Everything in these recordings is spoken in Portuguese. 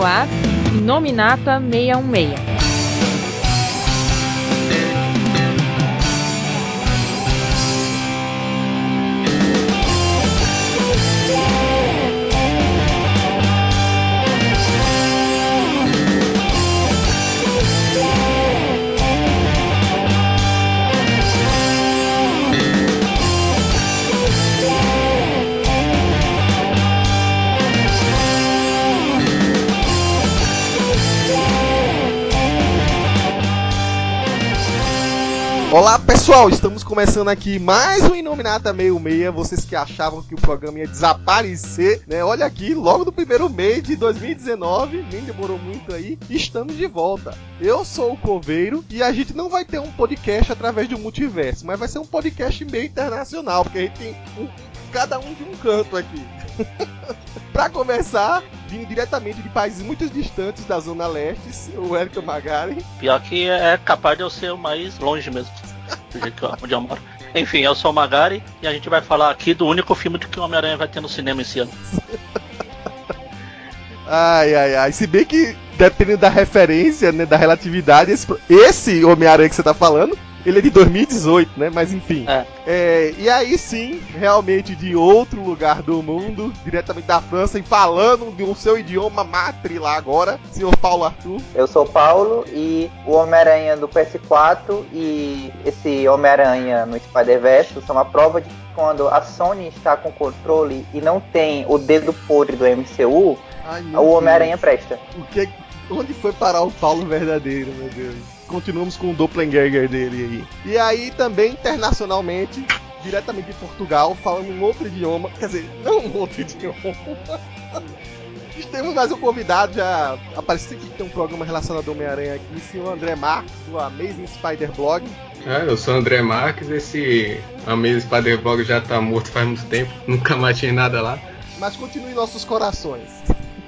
no ar Nominata 616. Olá pessoal, estamos começando aqui mais um Inominata 66. Vocês que achavam que o programa ia desaparecer, né? Olha aqui, logo no primeiro mês de 2019, nem demorou muito aí, estamos de volta. Eu sou o Coveiro e a gente não vai ter um podcast através do multiverso, mas vai ser um podcast meio internacional, porque a gente tem um, cada um de um canto aqui. Pra começar, vindo diretamente de países muito distantes da Zona Leste, o Elton Magari. Pior que é capaz de eu ser o mais longe mesmo, do jeito que eu, onde eu moro. Enfim, eu sou o Magari e a gente vai falar aqui do único filme que o Homem-Aranha vai ter no cinema esse ano. Ai, ai, ai. Se bem que, dependendo da referência, né, da relatividade, esse, esse Homem-Aranha que você tá falando ele é de 2018, né? Mas enfim. É. É, e aí sim, realmente de outro lugar do mundo, diretamente da França, e falando de um seu idioma matri lá agora, senhor Paulo Arthur. Eu sou Paulo e o Homem-Aranha do PS4 e esse Homem-Aranha no Spider-Verse são uma prova de que quando a Sony está com controle e não tem o dedo podre do MCU, Ai, o Homem-Aranha presta. O que, onde foi parar o Paulo verdadeiro, meu Deus? Continuamos com o doppelganger dele aí. E aí também internacionalmente, diretamente de Portugal, falando um outro idioma, quer dizer, não um outro idioma. Temos mais um convidado, já apareceu que tem um programa relacionado ao Homem-Aranha aqui, o senhor André Marques, do Amazing Spider Blog. É, eu sou o André Marques, esse Amazing Spider Blog já tá morto faz muito tempo, nunca mais tinha nada lá. Mas continue em nossos corações.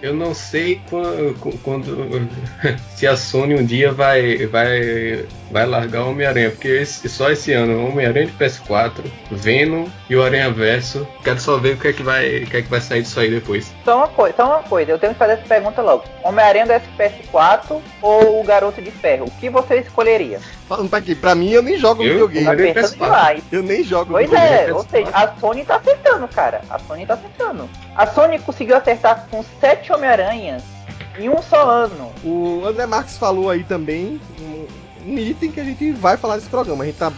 Eu não sei quando, quando, se a Sony um dia vai vai vai largar o Homem-Aranha, porque esse, só esse ano Homem-Aranha de PS4, Venom e o Aranha Verso. Quero só ver o que é que vai o que é que vai sair disso aí depois. Só uma coisa, só uma coisa, eu tenho que fazer essa pergunta logo. Homem-Aranha do PS4 ou o Garoto de Ferro? O que você escolheria? Falando pra aqui, pra mim eu nem jogo eu, videogame. Eu nem jogo Pois é, ou seja, a Sony tá acertando, cara. A Sony tá acertando. A Sony conseguiu acertar com Homem-Aranhas em um só ano. O André Marques falou aí também um, item que a gente vai falar nesse programa. A gente tá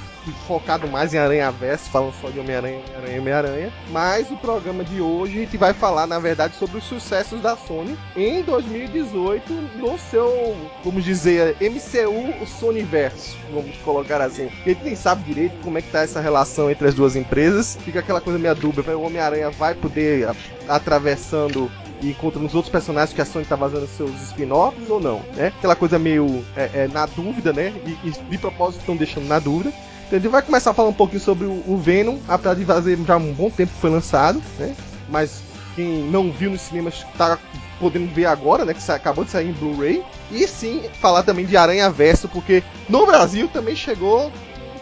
focado mais em Aranha Verso, falando só de Homem-Aranha, Homem-Aranha, Homem-Aranha. Mas o programa de hoje a gente vai falar, na verdade, sobre os sucessos da Sony em 2018 no seu, vamos dizer, MCU Sonyverso, vamos colocar assim. A gente nem sabe direito como é que tá essa relação entre as duas empresas. Fica aquela coisa meio dúbia, o Homem-Aranha vai poder atravessando e encontrando os outros personagens que a Sony tá vazando seus spin-offs ou não, né? Aquela coisa meio é, é, na dúvida, né? E, e de propósito estão deixando na dúvida. Então gente vai começar a falar um pouquinho sobre o, o Venom, apesar de fazer já um bom tempo que foi lançado, né? Mas quem não viu nos cinemas tá podendo ver agora, né? Que acabou de sair em Blu-ray. E sim, falar também de Aranha Verso, porque no Brasil também chegou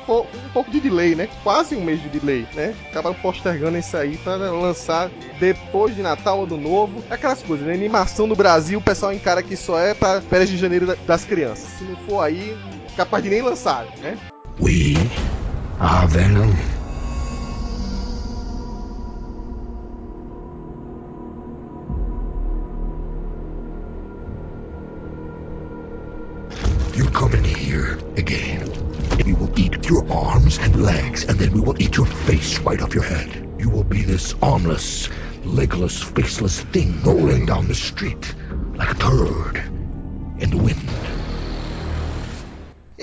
um pouco de delay, né? Quase um mês de delay, né? Acabaram postergando isso aí para lançar depois de Natal do Novo. Aquelas coisas, né? Animação no Brasil, o pessoal encara que só é para férias de janeiro das crianças. Se não for aí, capaz de nem lançar, né? We are Venom. You come in here again. We will eat your arms and legs, and then we will eat your face right off your head. You will be this armless, legless, faceless thing rolling down the street like a turd in the wind.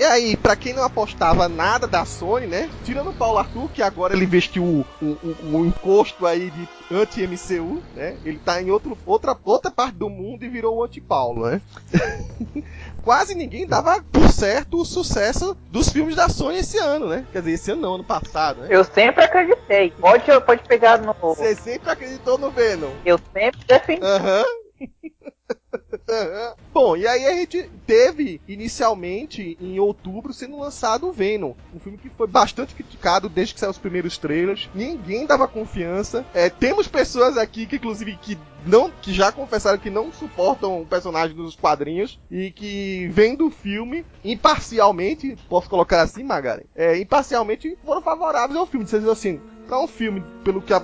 E aí, para quem não apostava nada da Sony, né? Tirando o Paulo Arthur, que agora ele vestiu o, o, o encosto aí de anti-MCU, né? Ele tá em outro, outra, outra parte do mundo e virou o anti-Paulo, né? Quase ninguém dava por certo o sucesso dos filmes da Sony esse ano, né? Quer dizer, esse ano não, ano passado, né? Eu sempre acreditei. Pode, pode pegar no. Você sempre acreditou no Venom. Eu sempre defendi. Aham. Uhum. Bom, e aí a gente teve inicialmente em outubro sendo lançado o Venom, um filme que foi bastante criticado desde que saiu os primeiros trailers. Ninguém dava confiança. É, temos pessoas aqui que inclusive que não que já confessaram que não suportam o personagem dos quadrinhos e que vendo o filme imparcialmente, posso colocar assim, Magari, é, imparcialmente foram favoráveis ao filme, dizendo assim, para um filme pelo que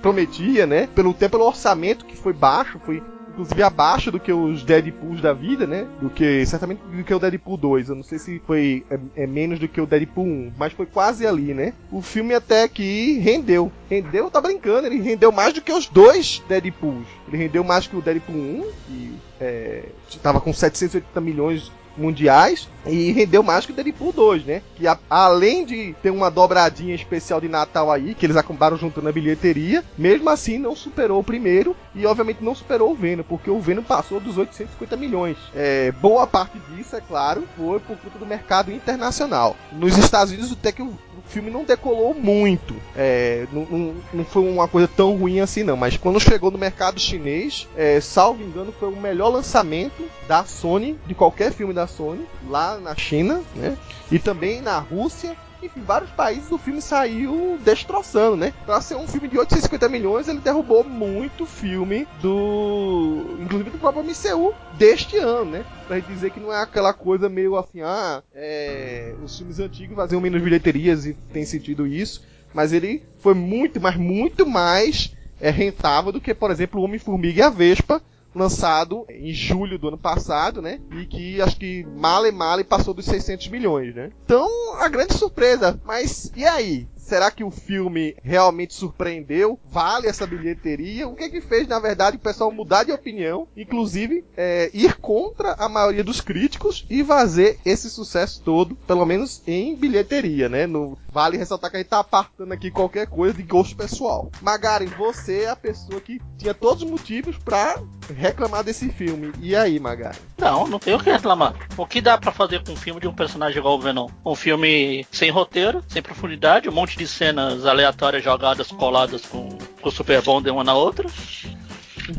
prometia, né, pelo tempo, pelo orçamento que foi baixo, foi inclusive abaixo do que os Deadpools da vida, né? Do que, certamente, do que o Deadpool 2. Eu não sei se foi é, é, menos do que o Deadpool 1, mas foi quase ali, né? O filme até que rendeu. Rendeu, tá brincando, ele rendeu mais do que os dois Deadpools. Ele rendeu mais que o Deadpool 1, que é, tava com 780 milhões mundiais e rendeu mais que o Deadpool 2, né? Que a, além de ter uma dobradinha especial de Natal aí, que eles acabaram juntando na bilheteria, mesmo assim não superou o primeiro e obviamente não superou o Venom, porque o Venom passou dos 850 milhões. É, boa parte disso, é claro, foi por conta do mercado internacional. Nos Estados Unidos até que o, filme não decolou muito, é, não, não, não, foi uma coisa tão ruim assim não, mas quando chegou no mercado chinês, é, salvo engano, foi o melhor lançamento da Sony, de qualquer filme da Sony, lá na China, né? E também na Rússia. Enfim, vários países o filme saiu destroçando, né? Pra ser um filme de 850 milhões, ele derrubou muito filme do. inclusive do próprio MCU deste ano, né? Pra dizer que não é aquela coisa meio assim, ah, é... os filmes antigos faziam menos bilheterias e tem sentido isso. Mas ele foi muito, mas muito mais é, rentável do que, por exemplo, o Homem-Formiga e a Vespa, lançado em julho do ano passado, né? E que acho que male male passou dos 600 milhões, né? Então, a grande surpresa. Mas e aí? Será que o filme realmente surpreendeu? Vale essa bilheteria? O que é que fez, na verdade, o pessoal mudar de opinião, inclusive é, ir contra a maioria dos críticos e fazer esse sucesso todo, pelo menos em bilheteria, né? No, vale ressaltar que a gente tá apartando aqui qualquer coisa de gosto pessoal. Magari, você é a pessoa que tinha todos os motivos para reclamar desse filme. E aí, Magari? Não, não tenho o que reclamar. O que dá para fazer com um filme de um personagem igual o Venom? Um filme sem roteiro, sem profundidade, um monte de cenas aleatórias jogadas, coladas com, com o Super Bonder uma na outra.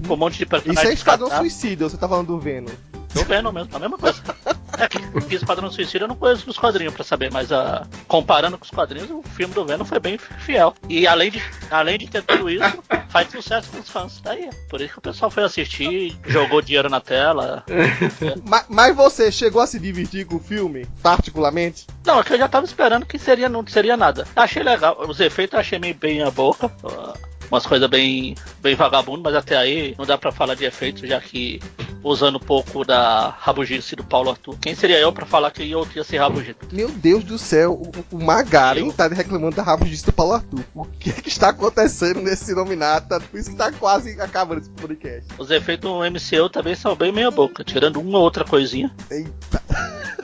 Com um monte de personagens. Isso é Esquadrão Suicida, você tá falando do Venom. Do Venom mesmo, a mesma coisa. É que Esquadrão Suicida eu não conheço os quadrinhos pra saber, mas uh, comparando com os quadrinhos, o filme do Venom foi bem fiel. E além de, além de ter tudo isso, faz sucesso com os fãs. Daí, é por isso que o pessoal foi assistir, jogou dinheiro na tela. mas, mas, você chegou a se divertir com o filme, particularmente? Não, é que eu já tava esperando que seria, não seria nada. Achei legal, os efeitos eu achei meio bem a boca. Umas coisas bem, bem vagabundo, mas até aí não dá para falar de efeitos, já que usando um pouco da rabugice do Paulo Arthur. Quem seria eu para falar que eu ia ser rabugento? Meu Deus do céu, o, o Magaren eu... tá reclamando da rabugice do Paulo Arthur. O que é que está acontecendo nesse nominata? Por isso que tá quase acabando esse podcast. Os efeitos no MCU também são bem meia boca, tirando uma outra coisinha. Eita.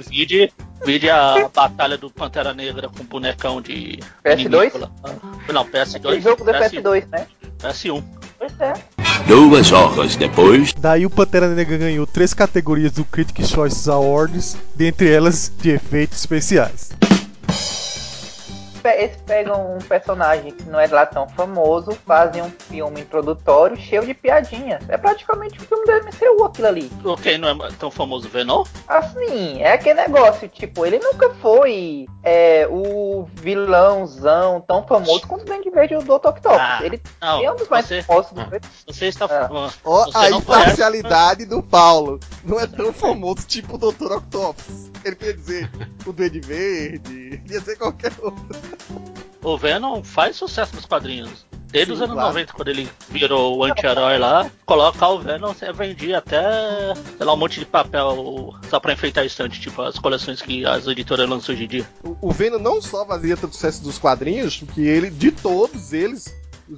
Vide, vide a batalha do Pantera Negra com bonecão de. PS2? Não, PS2. Aquele jogo do PS, PS2, né? PS1. Pois é. Duas horas depois. Daí o Pantera Negra ganhou três categorias do Critics' Choice Awards, dentre elas de efeitos especiais eles pegam um personagem que não é lá tão famoso, fazem um filme introdutório cheio de piadinhas. É praticamente um filme da MCU aquilo ali. Ok, não é tão famoso Venom? Assim, é aquele negócio, tipo, ele nunca foi é, o vilãozão tão famoso quanto o Duende Verde e o Dr. Octopus. Ah, ele não, é um dos mais você, famosos do Você está ah. oh, A imparcialidade do Paulo. Não é tão famoso tipo o Dr. Octopus. Ele quer dizer o Duende Verde, ia ser qualquer outro. O Venom faz sucesso nos quadrinhos. Desde Sim, os anos claro. 90, quando ele virou o anti-herói lá, colocar o Venom você vendia até, sei lá, um monte de papel só pra enfeitar a estante, tipo as coleções que as editoras lançam hoje em dia. O, o Venom não só fazia tanto sucesso dos quadrinhos, porque ele, de todos eles,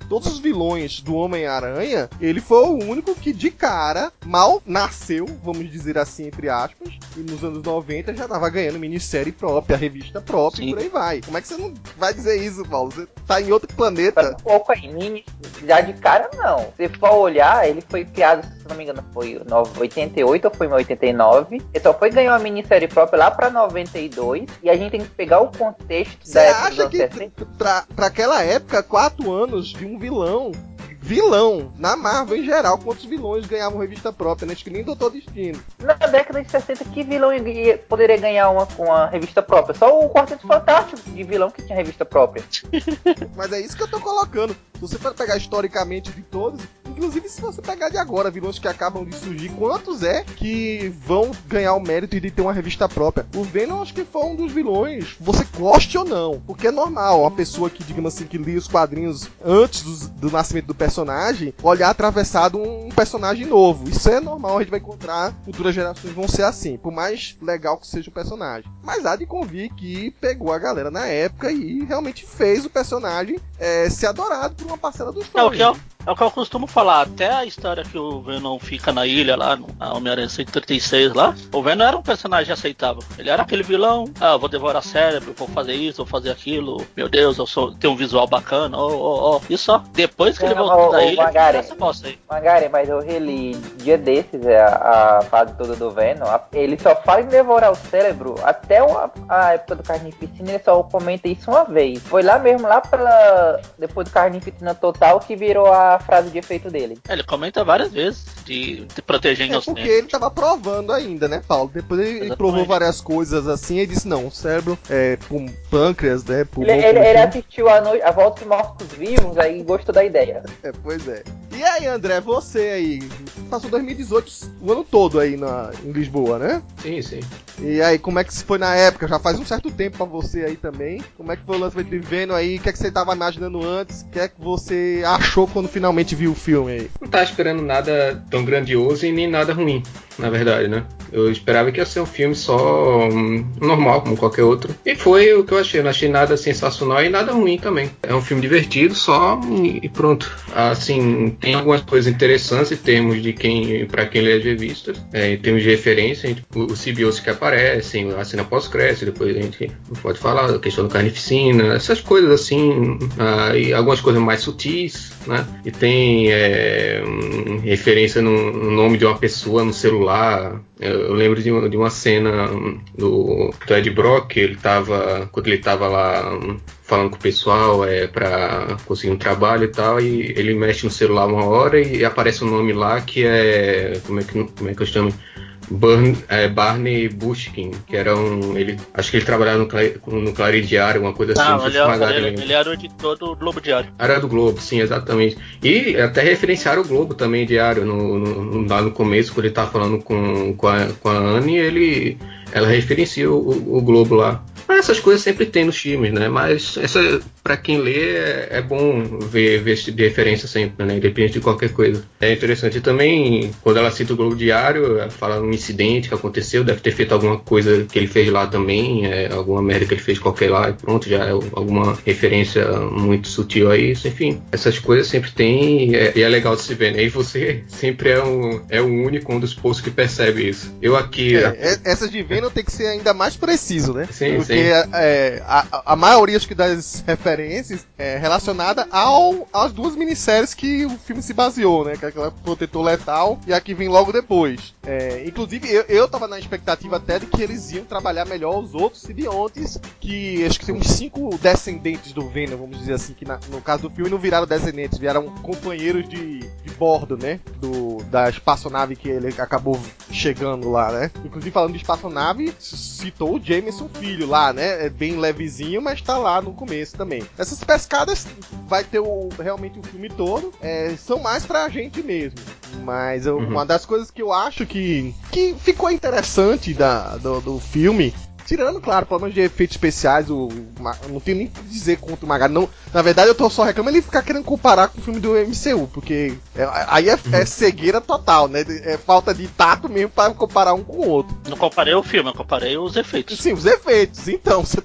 todos os vilões do Homem-Aranha, ele foi o único que de cara mal nasceu, vamos dizer assim, entre aspas, e nos anos 90 já tava ganhando minissérie própria, revista própria Sim. e por aí vai. Como é que você não vai dizer isso, Paulo? Você tá em outro planeta. Um pouco aí, já de cara não. Se for olhar, ele foi criado, se não me engano, foi 88 ou foi em 89. Ele só foi ganhar uma minissérie própria lá pra 92 e a gente tem que pegar o contexto Você da época acha que pra, pra aquela época, quatro anos de um vilão vilão na Marvel em geral, quantos vilões ganhavam revista própria, né? Acho que nem Doutor Destino. Na década de 60, que vilão ia- poderia ganhar uma com uma revista própria? Só o Quarteto Fantástico de vilão que tinha revista própria. Mas é isso que eu tô colocando. Se você for pegar historicamente de todos, inclusive se você pegar de agora, vilões que acabam de surgir, quantos é que vão ganhar o mérito de ter uma revista própria? O Venom acho que foi um dos vilões, você goste ou não, porque é normal uma pessoa que, digamos assim, que lia os quadrinhos antes dos- do, nascimento do personagem, olhar atravessado um personagem novo. Isso é normal, a gente vai encontrar, futuras gerações vão ser assim, por mais legal que seja o personagem. Mas há de convir que pegou a galera na época e realmente fez o personagem é, ser adorado por uma parcela dos É o, fãs. que é o que eu costumo falar, até a história que o Venom fica na ilha lá, no Homem-Aranha 136 lá, o Venom era um personagem aceitável. Ele era aquele vilão, ah, eu vou devorar cérebro, vou fazer isso, vou fazer aquilo, meu Deus, eu sou, tenho um visual bacana, ó, ó, ó. E só, depois que ele voltou da ilha, Magari. essa bosta aí. Magari, mas eu reli dia desses é, a, a fase toda do Venom. a- ele só em devorar o cérebro até o- a, a época do Carnificina. Ele só comenta isso uma vez. Foi lá mesmo, lá pela. Depois do Carnificina Total, que virou a frase de efeito dele. É, Ele comenta várias vezes de, de proteger É inocentes. porque ele tava provando ainda, né, Paulo? Depois ele Exatamente. provou várias coisas assim e disse: não, o cérebro, é, pum- pâncreas, né? Pulmão, Ele, ele, ele assistiu a, no... a Volta dos Mortos Vivos aí gostou da ideia. É, pois é. E aí, André, você aí, passou 2018 o ano todo aí na, em Lisboa, né? Sim, sim. E aí, como é que foi na época? Já faz um certo tempo pra você aí também. Como é que foi o lançamento de Venom aí? O que é que você tava imaginando antes? O que é que você achou quando finalmente viu o filme aí? Não tava esperando nada tão grandioso e nem nada ruim, na verdade, né? Eu esperava que ia ser um filme só hum, normal, como qualquer outro. E foi o que eu achei. Não achei nada sensacional e nada ruim também. É um filme divertido só e e pronto. Assim, tem algumas coisas interessantes em termos de quem, para quem lê as revistas, é, em termos de referência, o, o simbionte que aparece, a cena pós-crédito, depois a gente pode falar a questão do carnificina, essas coisas assim, ah, e algumas coisas mais sutis, né? E tem é, referência no, no nome de uma pessoa no celular. Eu, lembro de uma, de uma cena do, do Ed Brock, ele tava, quando ele tava lá falando com o pessoal é, para conseguir um trabalho e tal, e ele mexe no celular uma hora e aparece um nome lá que é. Como é que, como é que eu chamo? Burn, é, Barney Bushkin, que era um. Ele, acho que ele trabalhava no, no Clarim Diário, uma coisa assim. Sei ele, o era- ele, ele era o editor do Globo Diário. Era do Globo, sim, exatamente. E até referenciaram o Globo também, diário, no, no- lá no começo, quando ele tava falando com, com, a, com a Anne, ele, ela referencia o, o Globo lá. Mas essas coisas sempre tem nos filmes, né? Mas essa, para quem lê, é, é bom ver, ver esse tipo de referência sempre, né? Independente de qualquer coisa. É interessante. E também, quando ela cita o Globo Diário, ela fala um incidente que aconteceu, deve ter feito alguma coisa que ele fez lá também, é, alguma merda que ele fez qualquer lá, e pronto, já é alguma referência muito sutil a isso. Enfim, essas coisas sempre tem e é, e é legal de se ver, né? E você sempre é, um, é o único, um dos poucos que percebe isso. Eu aqui. É, é- essas de Venom tem que ser ainda mais preciso, né? Sim, Porque sim. É, a, a maioria acho que das referências é relacionada ao, às duas minisséries que o filme se baseou, né? Que é aquela Protetor Letal e a que vem logo depois. É, inclusive, eu, eu tava na expectativa até de que eles iam trabalhar melhor os outros simbiontes, que acho que tem uns cinco descendentes do Venom, vamos dizer assim, que na- no caso do filme não viraram descendentes, viraram companheiros de, de bordo, né? Do, da espaçonave que ele acabou chegando lá, né? Inclusive, falando de espaçonave, citou o Jameson Filho lá, né? É bem levezinho, mas tá lá no começo também. Essas pescadas vai ter o, realmente o filme todo, é, são mais pra gente mesmo. Mas eu- Uhum. uma das coisas que eu acho que, que ficou interessante da, do, do filme. Tirando, claro, problemas de efeitos especiais, o, eu não tenho nem o que dizer contra o Magari. Não, na verdade, eu tô só reclamando ele ficar querendo comparar com o filme do MCU, porque é- aí é, é cegueira total, né? É falta de tato mesmo pra comparar um com o outro. Não comparei o filme, eu comparei os efeitos. Sim, os efeitos, então, você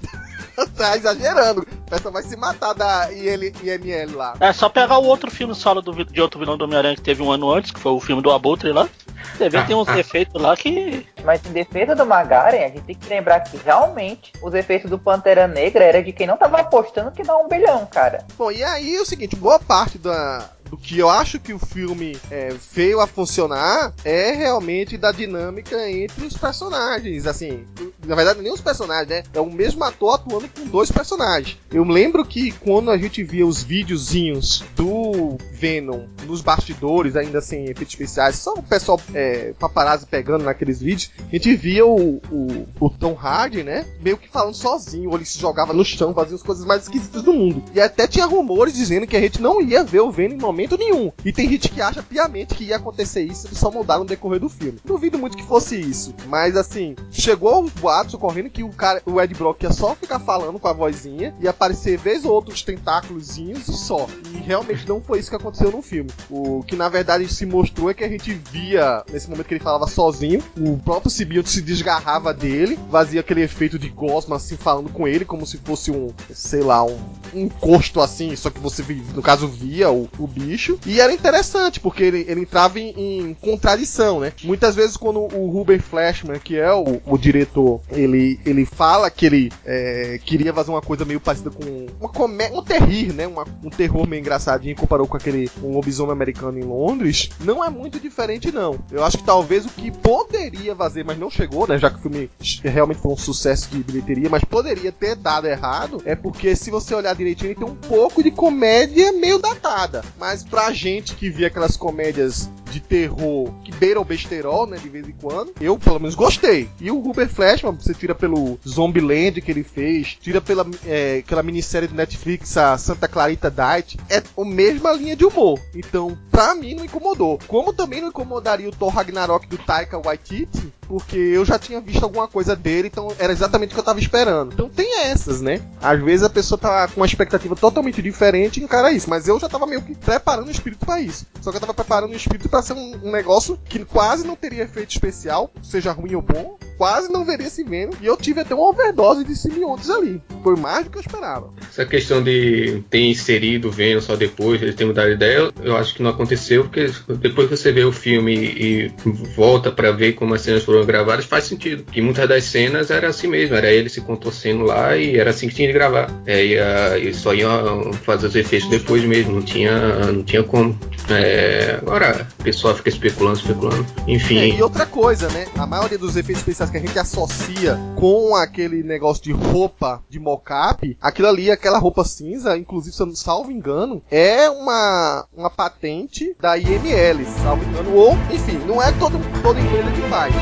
tá, exagerando. O pessoal vai se matar da IL, IML lá. É só pegar o outro filme solo do, de outro vilão do Homem-Aranha que teve um ano antes, que foi o filme do Abutre lá. Você vê que tem uns ah. efeitos lá que. Mas em defesa do Magaren, a gente tem que lembrar que realmente os efeitos do Pantera Negra era de quem não tava apostando que dá um bilhão, cara. Bom, e aí é o seguinte, boa parte da, do que eu acho que o filme é, veio a funcionar é realmente da dinâmica entre os personagens. Assim, na verdade, nem os personagens, né? É o mesmo ator atuando com dois personagens. Eu lembro que quando a gente via os videozinhos do Venom nos bastidores, ainda sem efeitos especiais, só o pessoal é, paparazzi pegando naqueles vídeos, a gente via o, o, o Tom Hardy, né? Meio que falando sozinho, ou ele se jogava no chão, fazia as coisas mais esquisitas do mundo. E até tinha rumores dizendo que a gente não ia ver o Venom em momento nenhum. E tem gente que acha piamente que ia acontecer isso, eles só mudaram no decorrer do filme. Duvido muito que fosse isso. Mas assim, chegou os boatos ocorrendo que o cara, o Ed Brock ia só ficar falando com a vozinha e aparecer vez ou outro os tentáculozinhos e só. E realmente não foi isso que aconteceu no filme. O que na verdade se mostrou é que a gente via, nesse momento que ele falava sozinho, o próprio Sibionte se desgarrava dele, fazia aquele efeito de gosma assim falando com ele, como se fosse um, sei lá, um, um encosto assim, só que você no caso via o, o bicho. E era interessante, porque ele, ele entrava em, em contradição, né? Muitas vezes quando o Ruben Flashman, que é o, o diretor, ele, ele fala que ele é, queria fazer uma coisa meio parecida com uma comédia, um terrir, né? Uma, um terror meio engraçadinho, comparou com aquele um lobisomem americano em Londres, não é muito diferente não. Eu acho que talvez o que poderia fazer, mas não chegou, né? Já que o filme realmente foi um sucesso de bilheteria, mas poderia ter dado errado, é porque se você olhar direitinho, ele tem um pouco de comédia meio datada. Mas pra gente que via aquelas comédias de terror que beira o besterol, né, de vez em quando, eu pelo menos gostei. E o Ruber Flashman, você tira pelo Zombieland que ele fez, tira pela é, aquela minissérie do Netflix, a Santa Clarita Diet, é a mesma linha de humor. Então, pra mim, não incomodou. Como também não incomodaria o Thor Ragnarok do Taika Waititi, porque eu já tinha visto alguma coisa dele, então era exatamente o que eu tava esperando. Então tem essas, né? Às vezes a pessoa tá com uma expectativa totalmente diferente e encara isso, mas eu já tava meio que preparando o espírito para isso. Só que eu tava preparando o espírito para ser um, um, negócio que quase não teria efeito especial, seja ruim ou bom, quase não veria se vendo, e eu tive até uma overdose de simbiontes ali. Foi mais do que eu esperava. Essa questão de ter inserido o Venom só depois, eles ter mudado de ideia, eu acho que não aconteceu, porque depois que você vê o filme e volta para ver como as cenas foram gravadas, faz sentido. Que muitas das cenas era assim mesmo, era ele se contorcendo lá e era assim que tinha de gravar. É, e, a, e só iam fazer os efeitos depois mesmo, não tinha, não tinha como. É, agora o pessoal fica especulando, especulando. Enfim. É, e outra coisa, né? A maioria dos efeitos especiais que a gente associa com aquele negócio de roupa de mocap, aquilo ali, aquela roupa cinza, inclusive, se eu não salvo engano, é uma, uma patente da IML, salvo engano, ou, enfim, não é todo, toda empresa que faz.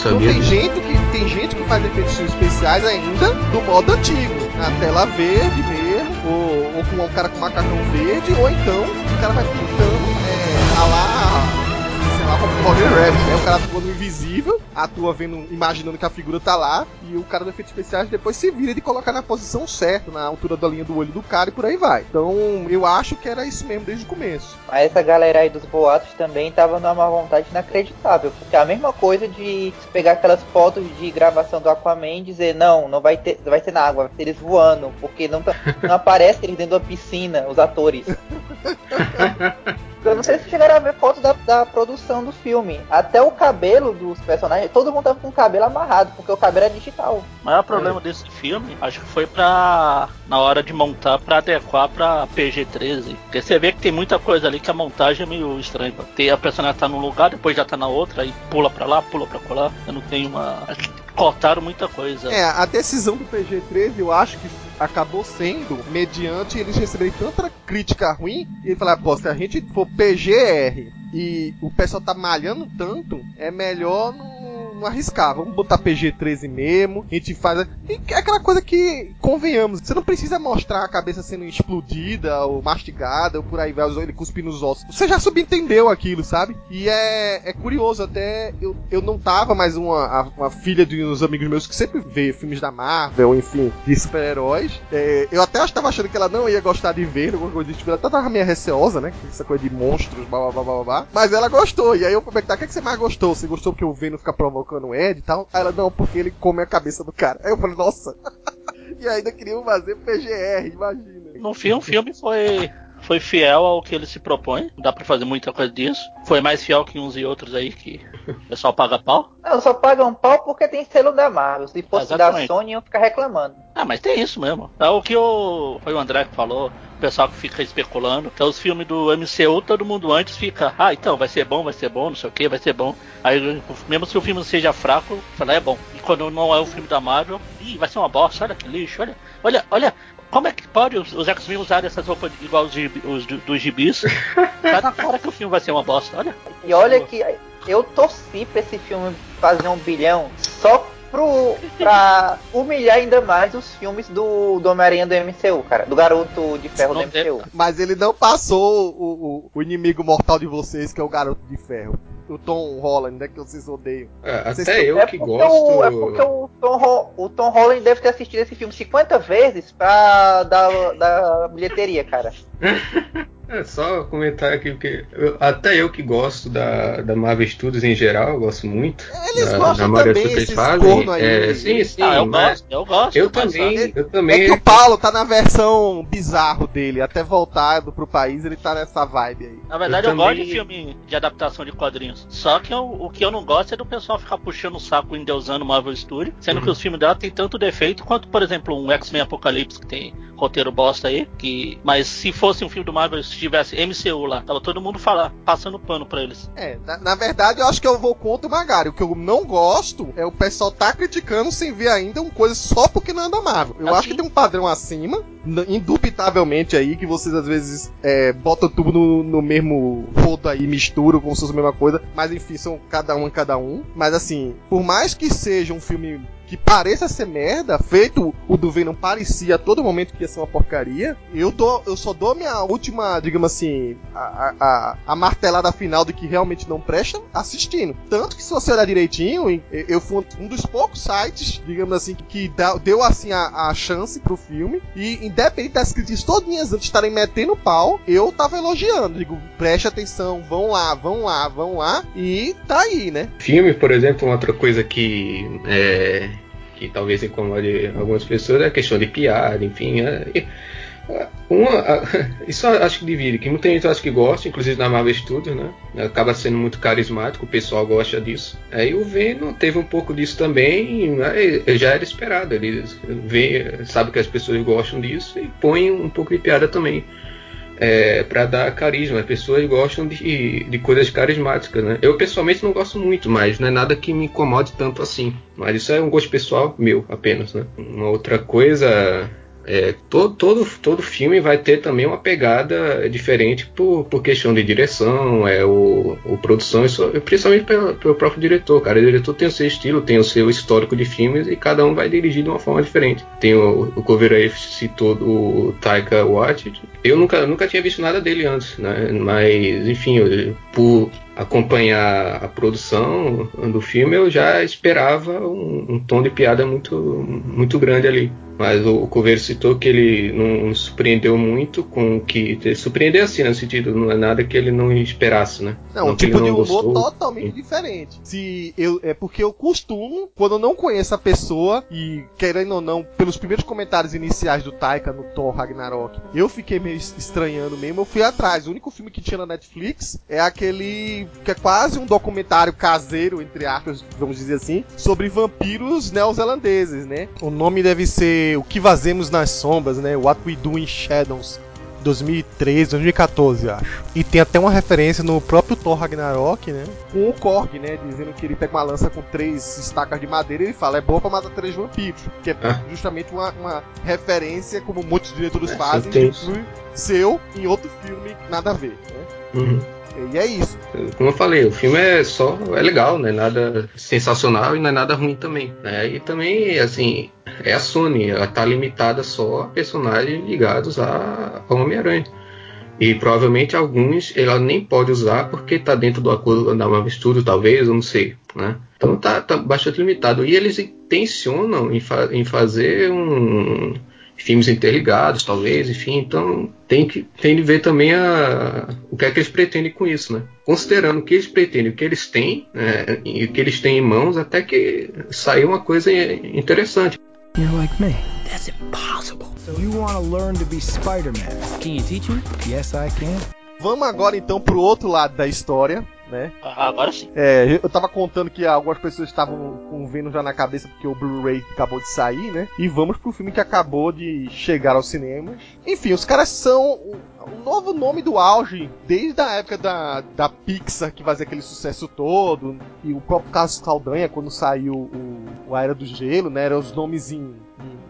Então tem gente, que, tem gente que faz efeitos especiais ainda do modo antigo, na tela verde mesmo, ou, ou com um cara com macacão verde, ou então o cara vai pintando é, a lá lá como Roger Rabbit, né? O cara atua no invisível, atua vendo, imaginando que a figura tá lá, e o cara do efeito especiais depois se vira de colocar na posição certa, na altura da linha do olho do cara e por aí vai. Então, eu acho que era isso mesmo desde o começo. Mas essa galera aí dos boatos também tava numa má vontade inacreditável, porque é a mesma coisa de pegar aquelas fotos de gravação do Aquaman e dizer, não, não vai ter, vai ser na água, vai ser eles voando, porque não, tá, não aparece eles dentro da piscina, os atores. Eu não sei se chegaram a ver fotos da, da produção do filme. Até o cabelo dos personagens, todo mundo tava com o cabelo amarrado, porque o cabelo é digital. O maior problema é. desse filme, acho que foi pra. na hora de montar pra adequar pra PG-13. Porque você vê que tem muita coisa ali que a montagem é meio estranha. Tem a personagem tá num lugar, depois já tá na outra, aí pula pra lá, pula pra lá. Eu não tenho uma. Cortaram muita coisa. É, a decisão do PG-13 eu acho que acabou sendo mediante eles receberem tanta crítica ruim e falar, pô, se a gente for PGR e o pessoal tá malhando tanto, é melhor não não arriscar. Vamos botar PG-13 mesmo. A gente faz. É aquela coisa que, convenhamos, você não precisa mostrar a cabeça sendo explodida ou mastigada ou por aí vai, ele cuspir nos ossos. Você já subentendeu aquilo, sabe? E é, é curioso, até eu, eu não tava mais uma, uma filha de uns amigos meus que sempre vê filmes da Marvel, enfim, de super-heróis. É, eu até estava achando que ela não ia gostar de ver alguma coisa tipo. Ela tava meio receosa, né? Essa coisa de monstros, blá blá blá blá blá. Mas ela gostou. E aí eu perguntar: o que, é que você mais gostou? Você gostou porque o Venom fica provocando? Colocando o Ed e tal. Aí ela, não, porque ele come a cabeça do cara. Aí eu falei, nossa. e ainda queriam fazer PGR, imagina. No filme, o filme foi foi fiel ao que ele se propõe. Dá pra fazer muita coisa disso. Foi mais fiel que uns e outros aí que o pessoal paga pau. Não, só pagam pau porque tem selo da Marvel. Se fosse Exatamente. da Sony, iam ficar reclamando. Ah, mas tem isso mesmo. É o que o, foi o André que falou. O pessoal que fica especulando. Então, os filmes do MCU, todo mundo antes fica, ah, então, vai ser bom, vai ser bom, não sei o que, vai ser bom. Aí, mesmo se o filme seja fraco, fala, é bom. E quando não é o filme da Marvel, ih, vai ser uma bosta, olha que lixo, olha, olha, olha. Como é que pode os, os X-Men usarem essas roupas igual os, os do- dos gibis? Tá na cara que o filme vai ser uma bosta, olha. E olha que eu torci pra esse filme fazer um bilhão só pro, pra humilhar ainda mais os filmes do, do Homem-Aranha do MCU, cara. Do Garoto de Ferro Não do tem- MCU. Mas ele não passou o, o, o inimigo mortal de vocês, que é o Garoto de Ferro. O Tom Holland, né? Que vocês odeiam. É, Vocês até estão- eu é que gosto. o, é porque o, Tom, Ho- o Tom Holland deve ter assistido esse filme 50 vezes pra dar, dar bilheteria, cara. É só comentar aqui, porque eu- até eu que gosto da, da Marvel Studios em geral, eu gosto muito. Eles da, gostam da também, esses fazem. corno aí. É, sim, sim, ah, eu gosto, eu gosto. eu também, eu É também. que o Paulo tá na versão bizarro dele. Até voltar pro país, ele tá nessa vibe aí. Na verdade, eu, Eu gosto também- de filme de adaptação de quadrinhos. Só que eu- o que eu não gosto é do pessoal ficar puxando o saco endeusando Marvel Studios, sendo que os filmes dela tem tanto defeito quanto, por exemplo, um X-Men Apocalipse que tem roteiro bosta aí. Que... Mas se fosse um filme do Marvel, se tivesse MCU lá, tava todo mundo falar, passando pano pra eles. É, na, na verdade eu acho que eu vou contra o Magari. O que eu não gosto é o pessoal tá criticando sem ver ainda uma coisa só porque não anda Marvel. Eu Assim. acho que tem um padrão acima, indubitavelmente aí, que vocês às vezes é, botam tudo no, no mesmo rodo aí, misturam como se fosse a mesma coisa, mas enfim, são cada um cada um. Mas assim, por mais que seja um filme que pareça ser merda, feito o do Venom parecia a todo momento que ia ser uma porcaria, eu dou, eu só dou minha última, digamos assim, a, a, a- martelada final de que realmente não presta assistindo. Tanto que se você olhar direitinho, eu fui um dos poucos sites, digamos assim, que dá- deu assim a, a chance pro filme, e independente das críticas todinhas antes de estarem metendo pau, eu tava elogiando, digo, preste atenção, vão lá, vão lá, vão lá, e tá aí, né? Filme, por exemplo, uma outra coisa que é, que talvez incomode algumas pessoas é a questão de piada, enfim. é, uma, isso acho que divide, que muita gente acha que gosta, inclusive na Marvel Studios, né? Acaba sendo muito carismático, o pessoal gosta disso. Aí o Venom teve um pouco disso também, mas já era esperado. Ele vê, sabe que as pessoas gostam disso e põe um pouco de piada também é, para dar carisma. As pessoas gostam de, de coisas carismáticas, né? Eu pessoalmente não gosto muito, mas não é nada que me incomode tanto assim. Mas isso é um gosto pessoal meu apenas, né? Uma outra coisa. É, todo, todo, todo filme vai ter também uma pegada diferente por, por questão de direção, é, o, o produção, isso, principalmente pelo, pelo próprio diretor. Cara, o diretor tem o seu estilo, tem o seu histórico de filmes e cada um vai dirigir de uma forma diferente. Tem o, o Cover aí citou o Taika Waititi. Eu nunca, nunca tinha visto nada dele antes, né? Mas, enfim, eu- por acompanhar a produção do filme, eu já esperava um, um tom de piada muito, muito grande ali. Mas o, o Coveiro citou que ele não surpreendeu muito com o que. Surpreendeu assim, no sentido, não é nada que ele não esperasse, né? Não, um que ele tipo de não humor gostou. totalmente diferente. Se eu é porque eu costumo, quando eu não conheço a pessoa e querendo ou não, pelos primeiros comentários iniciais do Taika no Thor Ragnarok, eu fiquei meio es- estranhando mesmo, eu fui atrás. O único filme que tinha na Netflix é aquele que é quase um documentário caseiro entre aspas, vamos dizer assim, sobre vampiros neozelandeses, né? O nome deve ser O que Fazemos nas Sombras, né? What We Do in Shadows. 2013, 2014, eu acho. E tem até uma referência no próprio Thor Ragnarok, né? Com o Korg, né? Dizendo que ele pega uma lança com três estacas de madeira e ele fala, é boa pra matar três vampiros. Que é Ah. justamente uma, uma referência, como muitos diretores É, fazem, filme seu em outro filme, nada a ver, né? Uhum. E é isso. Como eu falei, o filme é só é legal, não é nada sensacional e não é nada ruim também. Né? E também, assim, é a Sony, ela tá limitada só a personagens ligados a, ao Homem-Aranha. E provavelmente alguns ela nem pode usar porque tá dentro do acordo da Marvel Studios, talvez, eu não sei. Né? Então tá, tá bastante limitado. E eles intencionam em, fa- em fazer um filmes interligados, talvez, enfim, então tem que tem de ver também a, o que é que eles pretendem com isso, né? Considerando o que eles pretendem, o que eles têm, né, e o que eles têm em mãos, até que saia uma coisa interessante. You're like me. That's impossible. So you want to learn to be Spider-Man. Can you teach me? Yes, I can. Vamos agora então pro outro lado da história, né? Ah, Agora sim. É, eu tava contando que algumas pessoas estavam com o Venom já na cabeça porque o Blu-ray acabou de sair, né? E vamos pro filme que acabou de chegar aos cinemas. Enfim, os caras são o, o novo nome do auge desde a época da, da Pixar, que fazia aquele sucesso todo, e o próprio Carlos Caldanha, quando saiu o, o A Era do Gelo, né? Eram os nomes em,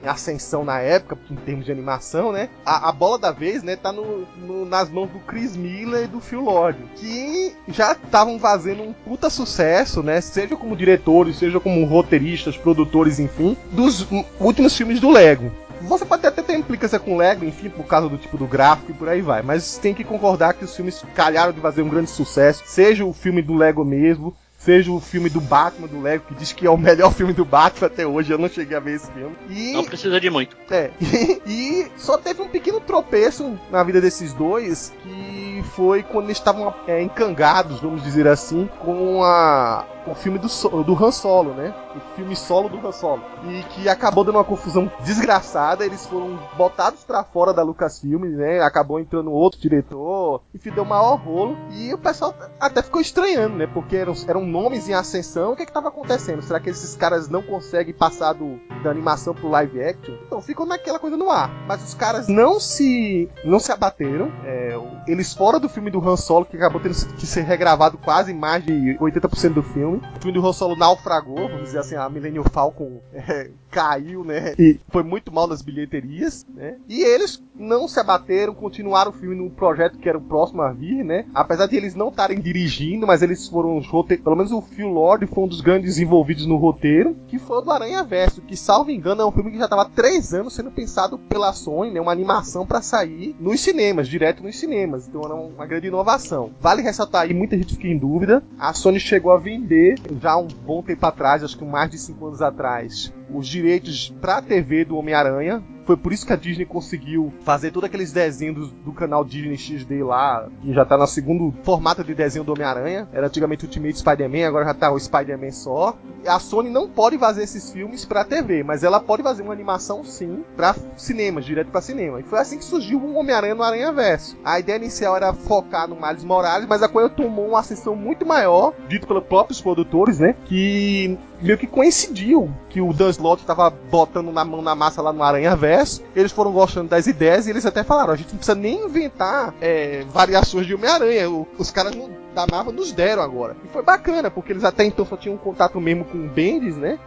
em ascensão na época, em termos de animação, né? A, a bola da vez, né, tá no, no- nas mãos do Chris Miller e do Phil Lord, que já estavam fazendo um puta sucesso, né? Seja como diretores, seja como roteiristas, produtores, enfim, dos últimos filmes do Lego. Você pode até ter implicância com o Lego, enfim, por causa do tipo do gráfico e por aí vai. Mas tem que concordar que os filmes calharam de fazer um grande sucesso. Seja o filme do Lego mesmo, seja o filme do Batman do Lego, que diz que é o melhor filme do Batman até hoje. Eu não cheguei a ver esse filme. E Não precisa de muito. é, e só teve um pequeno tropeço na vida desses dois, que foi quando eles estavam é, encangados, vamos dizer assim, com a, o filme do, do Han Solo, né? O filme solo do Han Solo. E que acabou dando uma confusão desgraçada, eles foram botados pra fora da Lucasfilm, né? Acabou entrando outro diretor, enfim, deu maior rolo. E o pessoal até ficou estranhando, né? Porque eram, eram nomes em ascensão, o que é que tava acontecendo? Será que esses caras não conseguem passar do, da animação pro live action? Então ficou naquela coisa no ar. Mas os caras não se não se abateram. É, eles fora do filme do Han Solo, que acabou tendo que ser regravado quase mais de 80% do filme. O filme do Han Solo naufragou, vamos dizer assim, a Millennium Falcon é, caiu, né? E foi muito mal nas bilheterias, né? E eles não se abateram, continuaram o filme no projeto que era o próximo a vir, né? Apesar de eles não estarem dirigindo, mas eles foram os roteiristas, pelo menos o Phil Lord foi um dos grandes envolvidos no roteiro, que foi o do Aranha Verso, que salvo engano é um filme que já estava há três anos sendo pensado pela Sony, né? Uma animação para sair nos cinemas, direto nos cinemas. Então era uma grande inovação. Vale ressaltar aí, muita gente fica em dúvida. A Sony chegou a vender já um bom tempo atrás, acho que mais de cinco anos atrás, os direitos pra TV do Homem-Aranha. Foi por isso que a Disney conseguiu fazer todos aqueles desenhos do, canal Disney XD lá, que já tá no segundo formato de desenho do Homem-Aranha. Era antigamente Ultimate Spider-Man, agora já tá o Spider-Man só. A Sony não pode fazer esses filmes pra TV, mas ela pode fazer uma animação sim pra cinemas, direto pra cinema. E foi assim que surgiu o Homem-Aranha no Aranha Verso. A ideia inicial era focar no Miles Morales, mas a coisa tomou uma ascensão muito maior, dito pelos próprios produtores, né? Que meio que coincidiu que o Dan Slott tava botando na mão na massa lá no Aranha Verso. Eles foram gostando das ideias e eles até falaram: a gente não precisa nem inventar é, variações de Homem-Aranha. Os caras não- da Marvel nos deram agora. E foi bacana, porque eles até então só tinham um contato mesmo com o Bendis, né?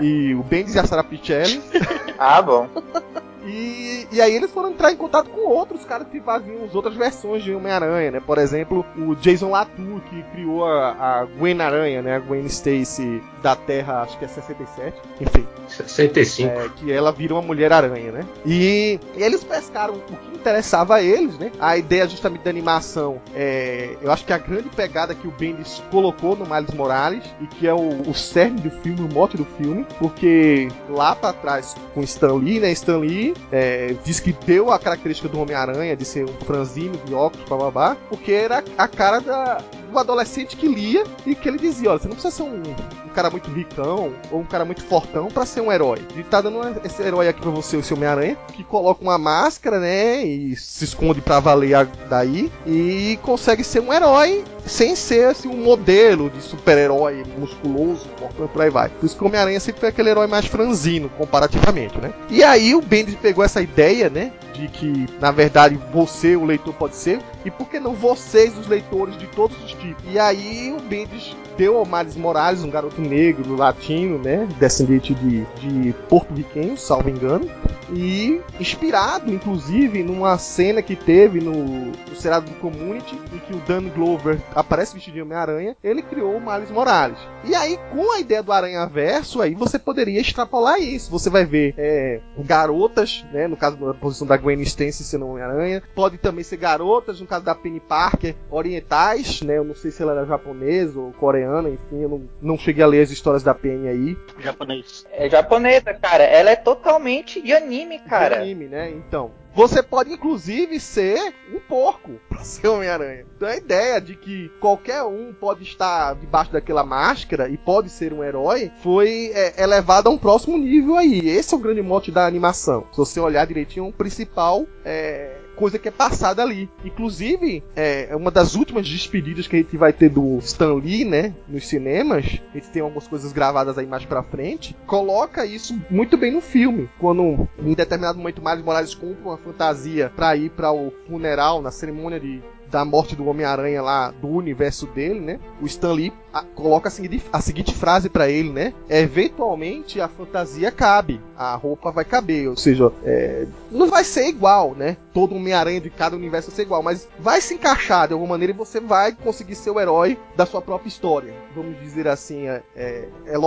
E o Bendis e a Sarah Pichelli. Ah, bom. E, e aí eles foram entrar em contato com outros caras que faziam as outras versões de Homem-Aranha, né? Por exemplo, o Jason Latour, que criou a, a Gwen Aranha, né? A Gwen Stacy da Terra, acho que é 67. Enfim, 65. é, que ela vira uma Mulher-Aranha, né? E, e eles pescaram o que interessava a eles, né? A ideia justamente da animação, é, eu acho que a grande pegada que o Bendis colocou no Miles Morales, e que é o, o cerne do filme, o mote do filme, porque lá pra trás com Stan Lee, né? Stan Lee é, diz que deu a característica do Homem-Aranha de ser um franzino de óculos, bababá, porque era a cara da, do adolescente que lia e que ele dizia: olha, você não precisa ser um, um cara muito ricão ou um cara muito fortão pra ser um herói. Ele tá dando esse herói aqui pra você, o seu Homem-Aranha, que coloca uma máscara, né? E se esconde pra valer daí e consegue ser um herói sem ser assim, um modelo de super-herói musculoso, fortão, por aí vai. Por isso que o Homem-Aranha sempre foi aquele herói mais franzino, comparativamente, né? E aí o Bendis pegou essa ideia, né? De que, na verdade, você, o leitor, pode ser, e por que não vocês, os leitores de todos os tipos? E aí o Bendis deu ao Miles Morales, um garoto negro, latino, né? Descendente de, de porto-riquenho, salvo engano. E inspirado, inclusive, numa cena que teve no, no seriado do Community, em que o Dan Glover aparece vestido de Homem-Aranha, ele criou o Miles Morales. E aí, com a ideia do Aranha Verso, aí você poderia extrapolar isso. Você vai ver é, garotas, né? No caso da posição da Gwen Stacy sendo Homem-Aranha. Pode também ser garotas, no caso da Penny Parker, orientais, né? Eu não sei se ela era japonesa ou coreana, enfim, eu não, não cheguei a ler as histórias da Penny aí. Japonês. É japonesa, cara. Ela é totalmente de anime, de cara. anime, né? Então. Você pode, inclusive, ser um porco pra ser Homem-Aranha. Então a ideia de que qualquer um pode estar debaixo daquela máscara e pode ser um herói foi é, elevada a um próximo nível aí. Esse é o grande mote da animação. Se você olhar direitinho, o principal é, coisa que é passada ali. Inclusive, é uma das últimas despedidas que a gente vai ter do Stan Lee, né, nos cinemas. A gente tem algumas coisas gravadas aí mais pra frente. Coloca isso muito bem no filme. Quando, em determinado momento, Miles Morales compra uma fantasia pra ir para o funeral, na cerimônia de da morte do Homem-Aranha lá, do universo dele, né? O Stan Lee a, coloca a seguinte, a seguinte frase para ele, né? Eventualmente a fantasia cabe, a roupa vai caber, ou seja, é, não vai ser igual, né? Todo Homem-Aranha de cada universo vai ser igual, mas vai se encaixar de alguma maneira e você vai conseguir ser o herói da sua própria história. Vamos dizer assim, é, é, é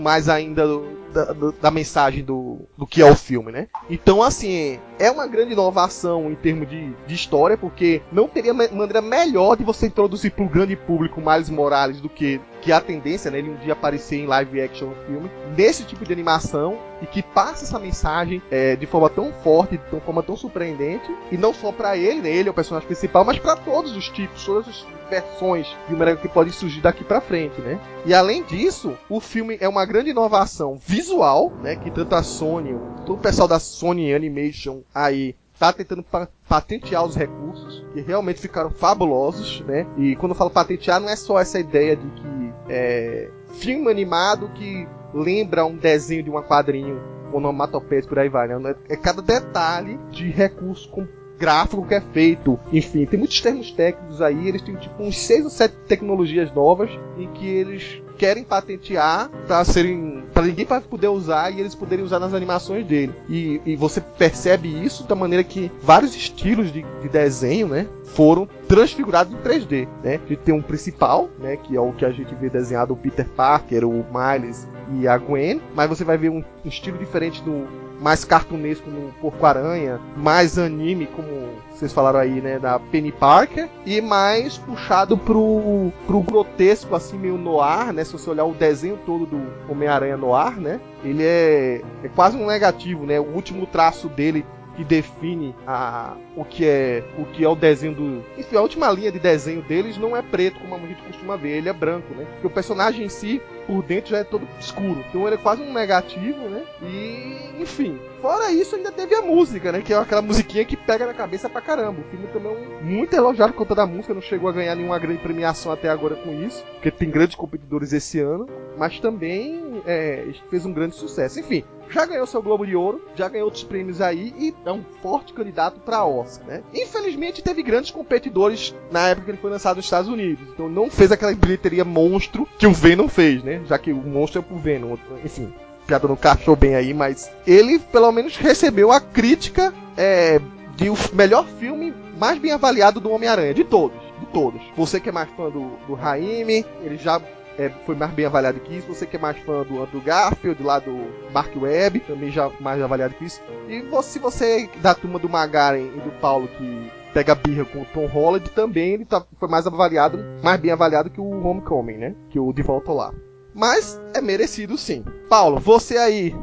mais ainda do, da, do, da, mensagem do, do que é o filme, né? Então, assim, é uma grande inovação em termos de, de história, porque não teria maneira melhor de você introduzir para o grande público Miles Morales do que que a tendência, né, ele um dia aparecer em live action no filme, nesse tipo de animação e que passa essa mensagem é, de forma tão forte, de forma tão surpreendente, e não só para ele, né, ele é o personagem principal, mas para todos os tipos, todas as versões de Homem-Aranha que podem surgir daqui para frente, né? E além disso, o filme é uma grande inovação visual, né, que tanto a Sony, todo o pessoal da Sony Animation aí tá tentando pa patentear os recursos que realmente ficaram fabulosos, né? E quando eu falo patentear, não é só essa ideia de que é, filme animado que lembra um desenho de um quadrinho onomatopeias por aí vai, né? É cada detalhe de recurso com gráfico que é feito. Enfim, tem muitos termos técnicos aí, eles têm tipo uns seis ou sete tecnologias novas em que eles querem patentear para serem para ninguém poder usar e eles poderem usar nas animações dele. E, e você percebe isso da maneira que vários estilos de, de desenho, né, foram transfigurados em 3D, né? A gente tem um principal, né, que é o que a gente vê desenhado o Peter Parker, o Miles e a Gwen, mas você vai ver um, um estilo diferente do mais cartunesco no Porco-Aranha, mais anime, como vocês falaram aí, né, da Penny Parker, e mais puxado pro, pro grotesco, assim, meio noir, né, se você olhar o desenho todo do Homem-Aranha noir, né, ele é, é quase um negativo, né, o último traço dele que define a, o que é o que é o desenho do. Enfim, a última linha de desenho deles não é preto, como a gente costuma ver, ele é branco, né? Porque o personagem em si por dentro já é todo escuro. Então ele é quase um negativo, né? E, enfim. Fora isso, ainda teve a música, né? Que é aquela musiquinha que pega na cabeça pra caramba. O filme também é um, muito elogiado por conta da música, não chegou a ganhar nenhuma grande premiação até agora com isso, porque tem grandes competidores esse ano, mas também é, fez um grande sucesso. Enfim, já ganhou seu Globo de Ouro, já ganhou outros prêmios aí e é um forte candidato para Oscar, né? Infelizmente teve grandes competidores na época que ele foi lançado nos Estados Unidos, então não fez aquela bilheteria monstro que o Venom fez, né? Já que o monstro é pro Venom, enfim. Piada não cachou bem aí, mas ele pelo menos recebeu a crítica é, de o melhor filme mais bem avaliado do Homem-Aranha, de todos, de todos. Você que é mais fã do, do Raimi, ele já é, foi mais bem avaliado que isso. Você que é mais fã do Andrew Garfield, lá do Mark Webb, também já mais avaliado que isso. E você, se você da turma do Magaren e do Paulo que pega birra com o Tom Holland, também ele tá, foi mais avaliado, mais bem avaliado que o Homecoming, né? Que o De Volta lá. Mas é merecido sim. Paulo, você aí.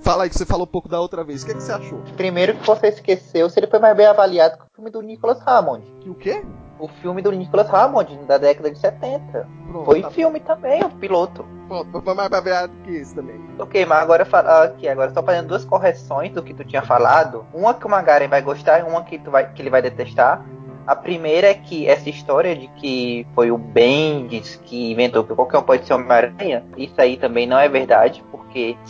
Fala aí que você falou um pouco da outra vez. O que, é que você achou? Primeiro que você esqueceu se ele foi mais bem avaliado que o filme do Nicholas Hammond. Que o quê? O filme do Nicholas Hammond, da década de 70. Pronto, foi tá filme também, o piloto. Pronto, foi mais avaliado que isso também. Ok, mas agora fala aqui, agora só fazendo duas correções do que tu tinha falado. Uma que o Magaren vai gostar e uma que, tu vai, que ele vai detestar. A primeira é que essa história de que foi o Bendis que inventou que qualquer um pode ser Homem-Aranha, isso aí também não é verdade, porque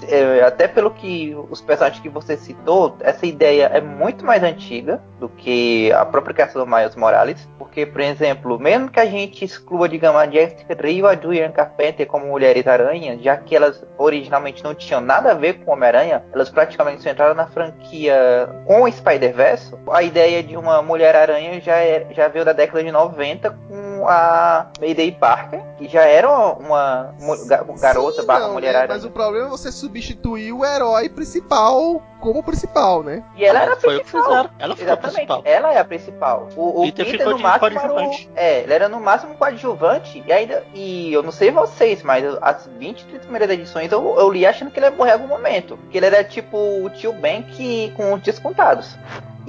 é, até pelo que os personagens que você citou, essa ideia é muito mais antiga do que a própria criação do Miles Morales, porque, por exemplo, mesmo que a gente exclua, digamos, a Jessica Drew e a Julian Carpenter como Mulheres-Aranha, já que elas originalmente não tinham nada a ver com Homem-Aranha, elas praticamente entraram na franquia com o Spider-Verse, a ideia de uma Mulher-Aranha já é, já veio da década de 90 com a Mayday Parker, que já era uma, uma garota Sim, barra não, mulher né? Mas o problema é você substituir o herói principal como principal, né? E ela era a Foi o que principal. Ela foi a Exatamente, principal. ela é a principal. O, o Peter Peter, ficou no máximo era o, coadjuvante. É, ele era no máximo coadjuvante e ainda. E eu não sei vocês, mas as 20, 30 primeiras edições eu, eu li achando que ele ia morrer em algum momento. Que ele era tipo o tio Ben que, com os descontados.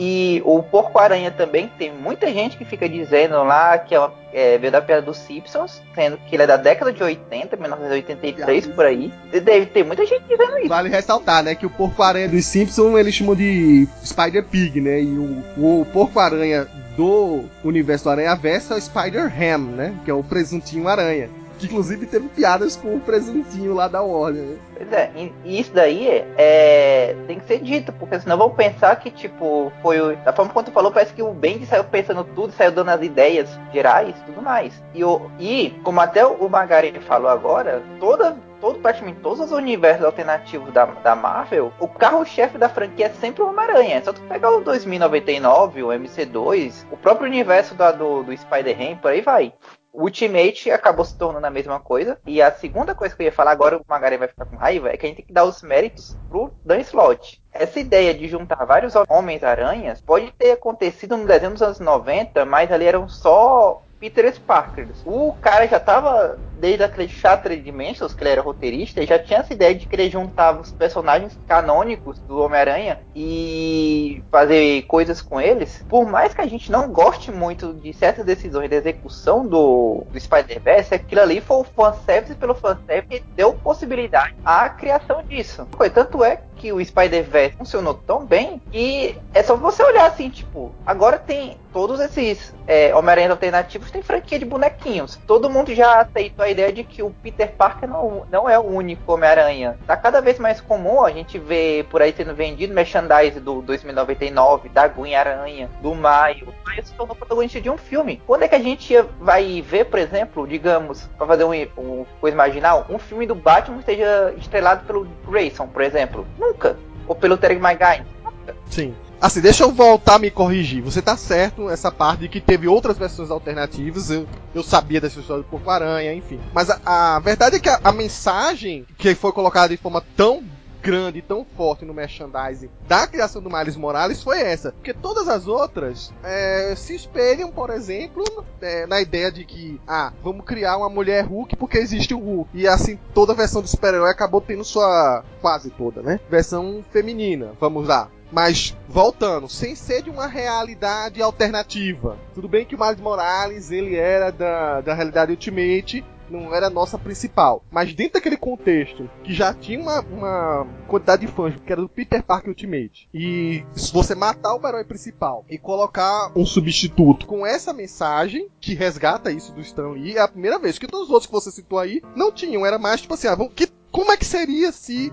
E o Porco-Aranha também, tem muita gente que fica dizendo lá que é, uma, é veio da piada dos Simpsons, sendo que ele é da década de 80, 1983, por aí. Deve ter muita gente dizendo isso. Vale ressaltar, né, que o Porco-Aranha dos Simpsons eles chamam de Spider-Pig, né? E o, o Porco-Aranha do universo do Aranha Verso é o Spider-Ham, né? Que é o presuntinho aranha. Que inclusive teve piadas com o presuntinho lá da Warner, né? Pois é, e isso daí é, tem que ser dito, porque senão vão pensar que, tipo, foi o. Da forma como tu falou, parece que o Bendy saiu pensando tudo, saiu dando as ideias gerais tudo mais. E, o, e como até o Margarine falou agora, toda todo, praticamente todos os universos alternativos da, da Marvel, o carro-chefe da franquia é sempre o Homem-Aranha. É só tu pegar o 2099, o MC2, o próprio universo da, do, do Spider-Man, por aí vai. Ultimate acabou se tornando a mesma coisa. E a segunda coisa que eu ia falar agora, o Magari vai ficar com raiva, é que a gente tem que dar os méritos pro Dan Slott. Essa ideia de juntar vários Homens-Aranhas pode ter acontecido no desenho dos anos 90, mas ali eram só Peter Parker. O cara já tava, desde aquele Shattered Dimensions, que ele era roteirista, já tinha essa ideia de querer juntar os personagens canônicos do Homem-Aranha e fazer coisas com eles. Por mais que a gente não goste muito de certas decisões da execução do, do Spider-Verse, aquilo ali foi o fanservice pelo fanservice que deu possibilidade à criação disso. Tanto é que o Spider-Verse funcionou tão bem que é só você olhar assim, tipo, agora tem todos esses é, Homem-Aranha alternativos tem franquia de bonequinhos. Todo mundo já aceitou a ideia de que o Peter Parker não, não é o único Homem-Aranha. Tá cada vez mais comum a gente ver por aí sendo vendido merchandise do 2099, da Gwen Aranha, do Maio. O Maio se tornou protagonista de um filme. Quando é que a gente vai ver, por exemplo, digamos, para fazer um, um coisa marginal, um filme do Batman esteja estrelado pelo Grayson, por exemplo? Nunca. Ou pelo Terry Maguire? Nunca. Sim. Assim, deixa eu voltar a me corrigir. Você tá certo essa parte de que teve outras versões alternativas. Eu, eu sabia dessa história do Porco-Aranha, enfim. Mas a, a, verdade é que a, a mensagem que foi colocada de forma tão grande, tão forte no merchandising da criação do Miles Morales foi essa. Porque todas as outras é, se espelham, por exemplo, é, na ideia de que, ah, vamos criar uma mulher Hulk porque existe o Hulk. E assim, toda versão do super-herói acabou tendo sua. quase toda, né? Versão feminina, vamos lá. Mas, voltando, sem ser de uma realidade alternativa. Tudo bem que o Miles Morales, ele era da, da realidade Ultimate, não era a nossa principal. Mas dentro daquele contexto, que já tinha uma, uma quantidade de fãs, que era do Peter Parker Ultimate, e se você matar o herói principal e colocar um substituto com essa mensagem, que resgata isso do Stan Lee, é a primeira vez que todos os outros que você citou aí não tinham. Era mais tipo assim, ah, vamos, que, como é que seria se.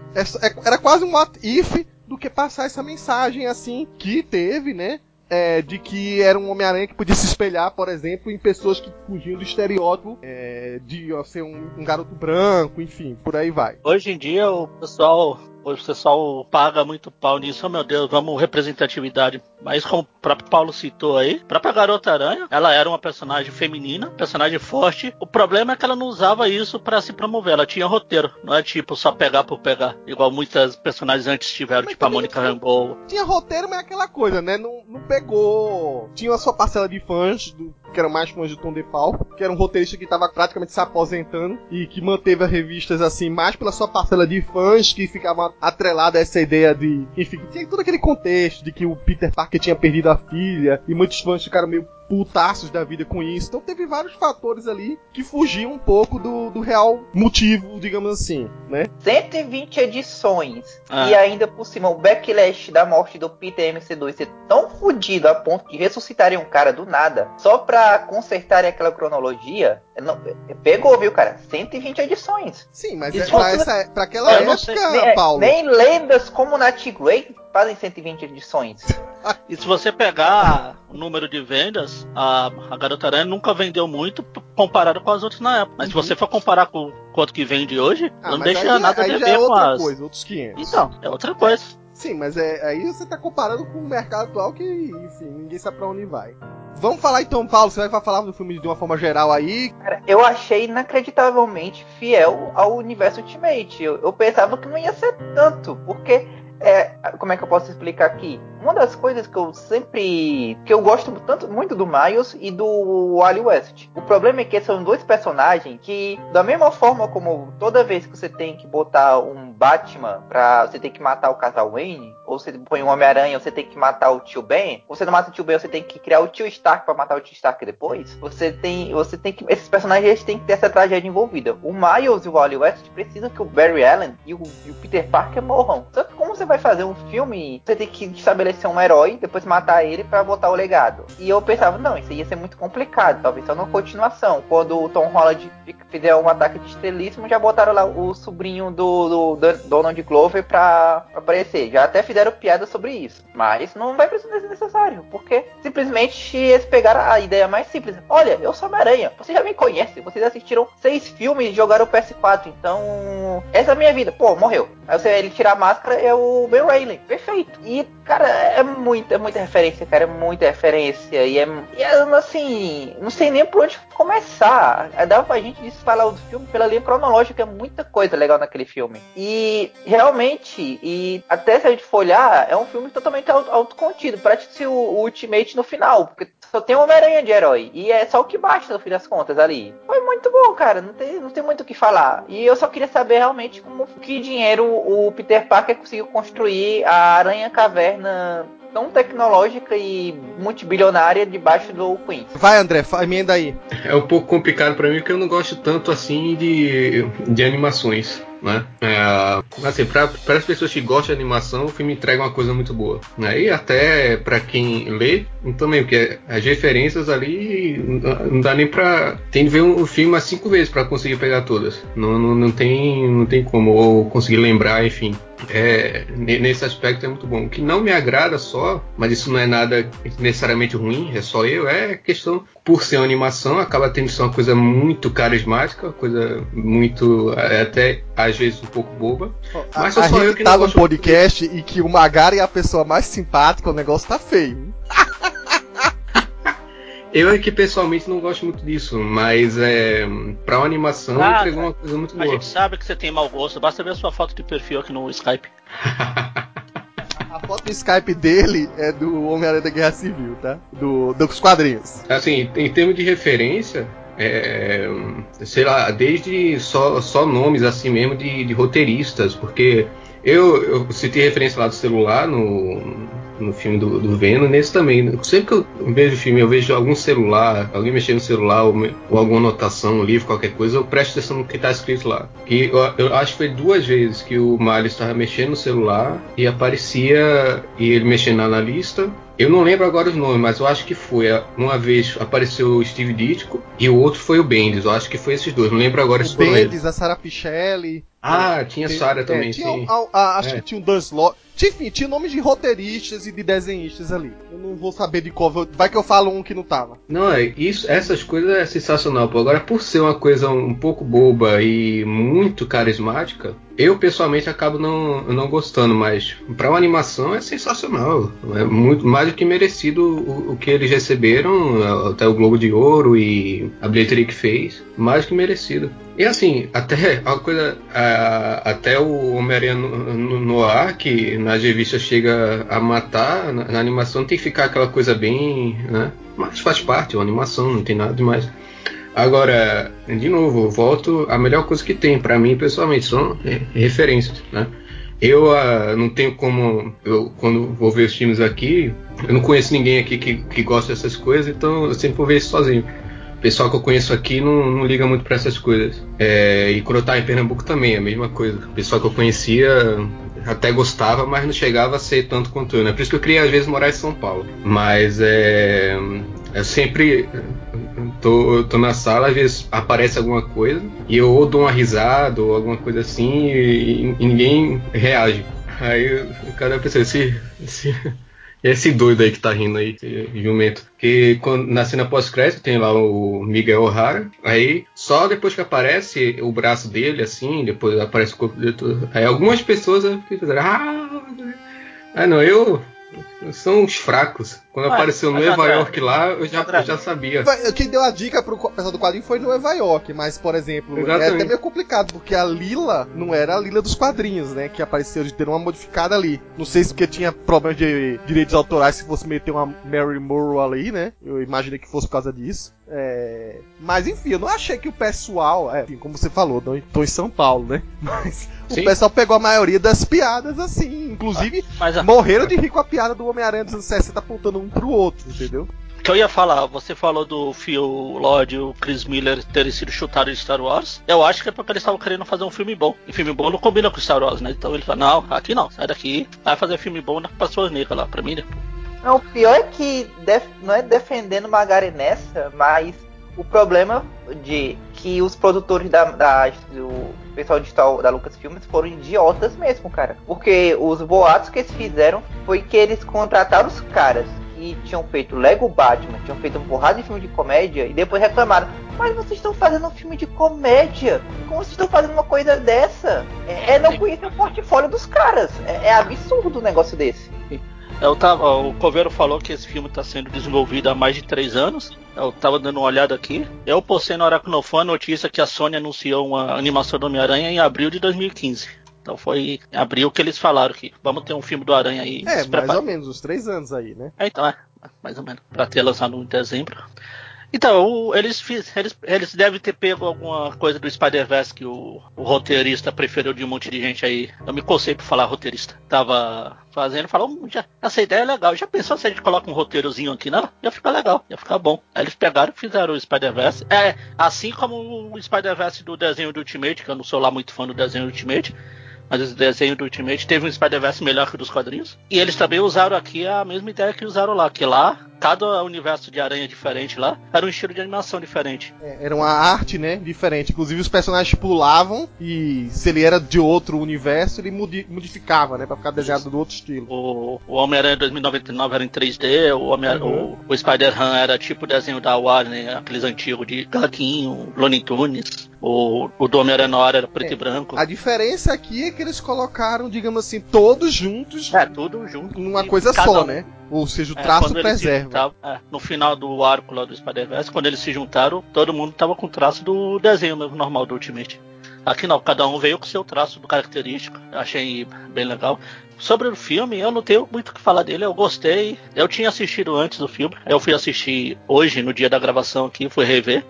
Era quase um what if do que passar essa mensagem assim que teve, né? É, de que era um Homem-Aranha que podia se espelhar, por exemplo, em pessoas que fugiam do estereótipo é, de ó, ser um, um, garoto branco, enfim, por aí vai. Hoje em dia o pessoal Hoje o pessoal paga muito pau nisso, oh meu Deus, vamos representatividade. Mas como o próprio Paulo citou aí, a própria Garota Aranha, ela era uma personagem feminina, personagem forte. O problema é que ela não usava isso para se promover, ela tinha roteiro, não é tipo só pegar por pegar, igual muitas personagens antes tiveram, mas tipo a Mônica Rambeau. Tinha roteiro, mas é aquela coisa, né? Não, não pegou. Tinha a sua parcela de fãs do, que eram mais fãs de Tom DeFalco, que era um roteirista que estava praticamente se aposentando e que manteve as revistas assim mais pela sua parcela de fãs que ficavam atrelada a essa ideia de, enfim, tinha todo aquele contexto de que o Peter Parker tinha perdido a filha e muitos fãs ficaram meio putaços da vida com isso. Então teve vários fatores ali que fugiam um pouco do, do real motivo, digamos assim, né? 120 edições ah. e ainda por cima o backlash da morte do Peter MC2 ser tão fodido a ponto de ressuscitarem um cara do nada só pra consertarem aquela cronologia. Não, pegou, viu, cara? 120 edições. Sim, mas é pra, essa, pra aquela época, sei, Paulo. Nem lendas como Nat Grey fazem 120 edições. e se você pegar o número de vendas, a, a Garota Aranha nunca vendeu muito comparado com as outras na época. Mas uhum. se você for comparar com quanto que vende hoje, ah, não deixa aí, nada aí a ver é com outra as... coisa, outros 500. Então, é outra coisa. Sim, mas é, aí você tá comparando com o mercado atual que, enfim, ninguém sabe pra onde vai. Vamos falar então, Paulo, você vai falar do filme de uma forma geral aí. Cara, eu achei inacreditavelmente fiel ao universo Ultimate. Eu, eu pensava que não ia ser tanto, porque é, como é que eu posso explicar aqui? Uma das coisas que eu sempre. que eu gosto tanto muito do Miles e do Wally West. O problema é que são dois personagens que, da mesma forma como toda vez que você tem que botar um Batman pra. você tem que matar o casal Wayne, ou você põe um Homem-Aranha, você tem que matar o tio Ben, você não mata o tio Ben, você tem que criar o tio Stark para matar o tio Stark depois. Você tem. Você tem que. Esses personagens têm que ter essa tragédia envolvida. O Miles e o Wally West precisam que o Barry Allen e o, e o Peter Parker morram. Só que como você vai fazer um filme, você tem que estabelecer um herói, depois matar ele para botar o legado. E eu pensava, não, isso ia ser muito complicado, talvez só na continuação. Quando o Tom Holland fizer um ataque de estrelismo, já botaram lá o sobrinho do, do Donald Glover pra, aparecer. Já até fizeram piada sobre isso. Mas não vai precisar ser necessário, porque simplesmente eles pegaram a ideia mais simples. Olha, eu sou Homem-Aranha, você já me conhece, vocês assistiram seis filmes e jogaram o PS4, então essa é a minha vida. Pô, morreu. Aí você ele tirar a máscara é o Ben Rayleigh. Perfeito. E, cara, é muita, é muita referência, cara. É muita referência. E é, e é assim, não sei nem por onde começar. Dá pra gente falar do filme pela linha cronológica, é muita coisa legal naquele filme. E realmente, e até se a gente for olhar, é um filme totalmente autocontido. Parece ser o, o Ultimate no final, porque só tem uma Homem-Aranha de herói. E é só o que basta no fim das contas ali. Foi muito bom, cara. Não tem, não tem muito o que falar. E eu só queria saber realmente como que dinheiro o Peter Parker conseguiu construir a Aranha Caverna tão tecnológica e multibilionária debaixo do Queen. Vai, André, emenda aí. É um pouco complicado para mim porque eu não gosto tanto assim de, de animações né? É, assim, para as pessoas que gostam de animação, o filme entrega uma coisa muito boa, né? E até para quem lê, também, porque as referências ali não dá nem para tem que ver um, filme umas cinco vezes para conseguir pegar todas. Não, não, não tem não tem como ou conseguir lembrar, enfim. É, nesse aspecto é muito bom. O que não me agrada só, mas isso não é nada necessariamente ruim, é só eu, é questão, por ser uma animação, acaba tendo ser uma coisa muito carismática, coisa muito, é, até às vezes um pouco boba. Mas a, a só eu que tá no podcast e que o Magari é a pessoa mais simpática, o negócio tá feio. Eu é que pessoalmente não gosto muito disso, mas é, pra uma animação ah, entregou uma coisa muito boa. A gente sabe que você tem mau gosto, basta ver a sua foto de perfil aqui no Skype. a foto do Skype dele é do Homem-Aranha da Guerra Civil, tá? Do, dos quadrinhos. Assim, em termos de referência, é, sei lá, desde só, só nomes assim mesmo de, de roteiristas, porque eu, eu citei referência lá do celular no, no filme do, do Venom, nesse também. Sempre que eu vejo filme, eu vejo algum celular, alguém mexendo no celular, ou, ou alguma anotação, um livro, qualquer coisa, eu presto atenção no que está escrito lá. Que eu, eu, acho que foi duas vezes que o Miles estava mexendo no celular e aparecia e ele mexendo na lista. Eu não lembro agora os nomes, mas eu acho que foi. Uma vez apareceu o Steve Ditko e o outro foi o Bendis. Eu acho que foi esses dois. Não lembro agora o se Bendis, a Sarah Pichelli. Ah, tinha Sarah também, é, tinha, sim. A, a, acho é. que tinha um Dan Slott. Enfim, tinha nomes de roteiristas e de desenhistas ali. Eu não vou saber de qual. Vai que eu falo um que não tava. Não, é isso, essas coisas é sensacional. Pô. Agora, por ser uma coisa um pouco boba e muito carismática, eu pessoalmente acabo não, não gostando, mas para uma animação é sensacional. É muito mais do que merecido o, o, que eles receberam, até o Globo de Ouro e a bilheteria que fez, mais do que merecido. E assim, até a coisa, a, até o Homem-Aranha no, no, ar, que nas revistas chega a matar, na, na, animação tem que ficar aquela coisa bem, né? Mas faz parte, é uma animação, não tem nada demais. Agora, de novo, volto a melhor coisa que tem para mim pessoalmente são referências, né? Eu uh, não tenho como, eu, quando vou ver os filmes aqui, eu não conheço ninguém aqui que, que gosta dessas coisas, então eu sempre vou ver isso sozinho. O pessoal que eu conheço aqui não, não liga muito para essas coisas. É, e quando eu tava em Pernambuco também, a mesma coisa. O pessoal que eu conhecia até gostava, mas não chegava a ser tanto quanto eu, né? Por isso que eu queria às vezes morar em São Paulo. Mas é, eu sempre tô, tô na sala, às vezes aparece alguma coisa e eu ou dou uma risada ou alguma coisa assim e, e ninguém reage. Aí o cara pensa, esse, esse, esse doido aí que tá rindo aí, jumento. Que na cena pós-crédito tem lá o Miguel O'Hara. Aí só depois que aparece o braço dele, assim, depois aparece o corpo dele todo. Aí algumas pessoas fizeram, ah, ah não, eu são os fracos. Quando Ué, apareceu Nova York lá, eu já, eu já sabia. Quem deu a dica pro pessoal do quadrinho foi Nova York, mas, por exemplo, é Exatamente. até meio complicado, porque a Lila não era a Lila dos quadrinhos, né? Que apareceu, eles deram uma modificada ali. Não sei se porque tinha problemas de direitos autorais se fosse meter uma Mary Morrow ali, né? Eu imaginei que fosse por causa disso. É... Mas enfim, eu não achei que o pessoal, é, enfim, como você falou, não tô em São Paulo, né? Mas Sim. o pessoal pegou a maioria das piadas assim, inclusive Mas a, morreram de rir com a piada do Homem-Aranha dos anos 60 apontando um pro outro, entendeu? que eu ia falar, você falou do Phil Lord e o Chris Miller terem sido chutados de Star Wars. Eu acho que é porque eles estavam querendo fazer um filme bom. E filme bom não combina com Star Wars, né? Então ele falou, não, aqui não, sai daqui, vai fazer filme bom na pessoas negras lá, pra mim, né? Não, o pior é que def- não é defendendo Magari nessa, mas o problema de que os produtores da, da- do pessoal de Star, da Lucasfilms foram idiotas mesmo, cara. Porque os boatos que eles fizeram foi que eles contrataram os caras que tinham feito Lego Batman, tinham feito uma porrada de filme de comédia e depois reclamaram. Mas vocês estão fazendo um filme de comédia? Como vocês estão fazendo uma coisa dessa? É, é não conhecer o portfólio dos caras. É, é absurdo um negócio desse. Eu tava, o Coveiro falou que esse filme está sendo desenvolvido há mais de três anos. Eu tava dando uma olhada aqui. Eu postei na Aracnofan a notícia que a Sony anunciou uma animação do Homem-Aranha em abril de 2015. Então foi em abril que eles falaram que vamos ter um filme do Aranha aí. É, mais ou menos, uns três anos aí, né? É, então é, mais ou menos. Pra ter lançado em dezembro. Então, o- eles, eles, eles devem ter pego alguma coisa do Spider-Verse que o, o roteirista preferiu de um monte de gente aí. Eu me cocei por falar roteirista. Tava fazendo, falou, "Hum, já, essa ideia é legal. Já pensou se a gente coloca um roteirozinho aqui? Não, ia ficar legal, ia ficar bom. Aí eles pegaram e fizeram o Spider-Verse. É, assim como o Spider-Verse do desenho do Ultimate, que eu não sou lá muito fã do desenho do Ultimate. Mas esse desenho do Ultimate teve um Spider-Verse melhor que o dos quadrinhos. E eles também usaram aqui a mesma ideia que usaram lá. Que lá, cada universo de aranha diferente lá, era um estilo de animação diferente. É, Era uma arte, né, diferente. Inclusive os personagens pulavam e se ele era de outro universo, ele modi- modificava, né, pra ficar desenhado do outro estilo. O, o Homem-Aranha 2099 era em 3D, o, Uhum. o, o Spider-Man era tipo o desenho da Warner, aqueles antigos de Gaguinho, Looney Tunes. O, o do Homem-Aranha era preto É. e branco. A diferença aqui é que eles colocaram, digamos assim, todos juntos É, tudo junto. numa coisa só, um- né? Ou seja, o É, traço se preserva. juntavam- é, no final do arco lá do Spider-Verse, quando eles se juntaram, todo mundo tava com o traço do desenho normal do Ultimate. Aqui não, cada um veio com seu traço do característico. Achei bem legal. Sobre o filme, eu não tenho muito o que falar dele, eu gostei. Eu tinha assistido antes do filme, eu fui assistir hoje, no dia da gravação aqui, fui rever.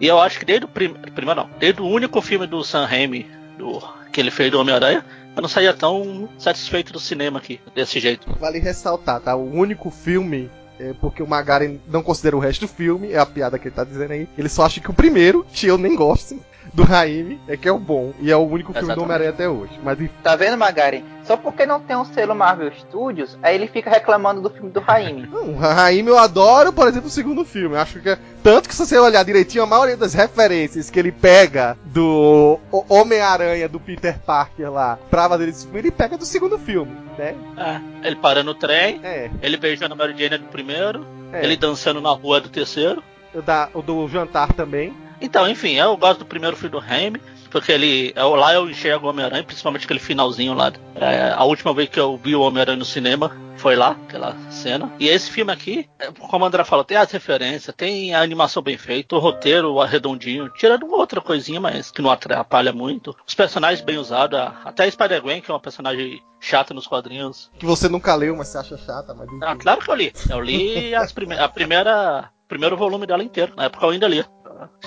E eu acho que desde o prim... primeiro não, desde o único filme do Sam Raimi, do... que ele fez do Homem-Aranha, eu não saía tão satisfeito do cinema aqui, desse jeito. Vale ressaltar, tá? O único filme. É porque o Magaren não considera o resto do filme, é a piada que ele tá dizendo aí. Ele só acha que o primeiro, que eu nem gosto, do Raimi, é que é o bom. E é o único filme do Exatamente. Homem-Aranha até hoje. Mas enfim, Tá vendo, Magari? Só porque não tem um selo Marvel Studios, aí ele fica reclamando do filme do Raimi. não, o Raimi eu adoro, por exemplo, o segundo filme. Eu acho que. é- Tanto que se você olhar direitinho, a maioria das referências que ele pega do Homem-Aranha do Peter Parker lá pra fazer esse filme, ele pega do segundo filme, né? É, ele parando o trem, É. ele beijando a Mary Jane do primeiro, é. ele dançando na rua do terceiro. O, da, o do jantar também. Então, enfim, eu gosto do primeiro filme do Raimi, porque ele. Eu, lá eu enxergo o Homem-Aranha, principalmente aquele finalzinho lá. É, a última vez que eu vi o Homem-Aranha no cinema foi lá, aquela cena. E esse filme aqui, é, como o André falou, tem as referências, tem a animação bem feita, o roteiro arredondinho, tirando outra coisinha, mas que não atrapalha muito. Os personagens bem usados, a- até a Spider-Gwen, que é uma personagem chata nos quadrinhos. Que você nunca leu, mas você acha chata, mas. Ah, claro que eu li. Eu li as prime a primeira. Primeiro volume dela inteiro. Na época eu ainda li.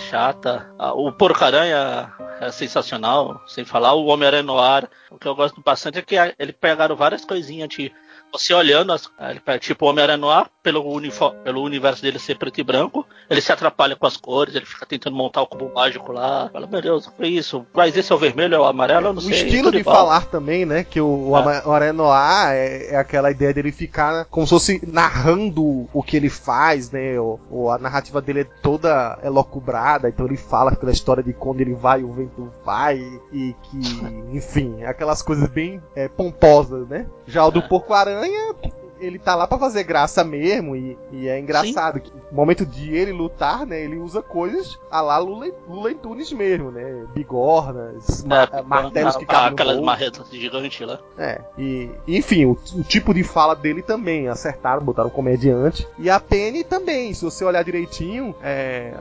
Chata. Ah, O Porco-Aranha é sensacional. Sem falar o Homem-Aranha no ar. O que eu gosto bastante é que a- eles pegaram várias coisinhas de. Você olhando, as, ele pega, tipo o Homem-Aranha pelo, unifo- pelo universo dele ser preto e branco, ele se atrapalha com as cores, ele fica tentando montar o cubo mágico lá. Fala, meu Deus, o que foi isso? Mas esse é o vermelho, é o amarelo, eu não O sei. estilo tudo de igual. falar também, né? Que o, o É. O Noir é, é aquela ideia dele ficar como se fosse narrando o que ele faz, né? O, o- a narrativa dele é toda elocubrada, então ele fala aquela história de quando ele vai, o vento vai, e que, enfim, aquelas coisas bem é, pomposas, né? Já o do É. Porco-Aranha. Ele tá lá pra fazer graça mesmo, e, e é engraçado que no momento de ele lutar, né, ele usa coisas a lá Lula, Lula Tunes mesmo, né? Bigornas, É, martelos que ah, cabem Aquelas marretas gigantes lá. É, e enfim, o, o tipo de fala dele também, acertaram, botaram comediante. E a Penny também, se você olhar direitinho, é.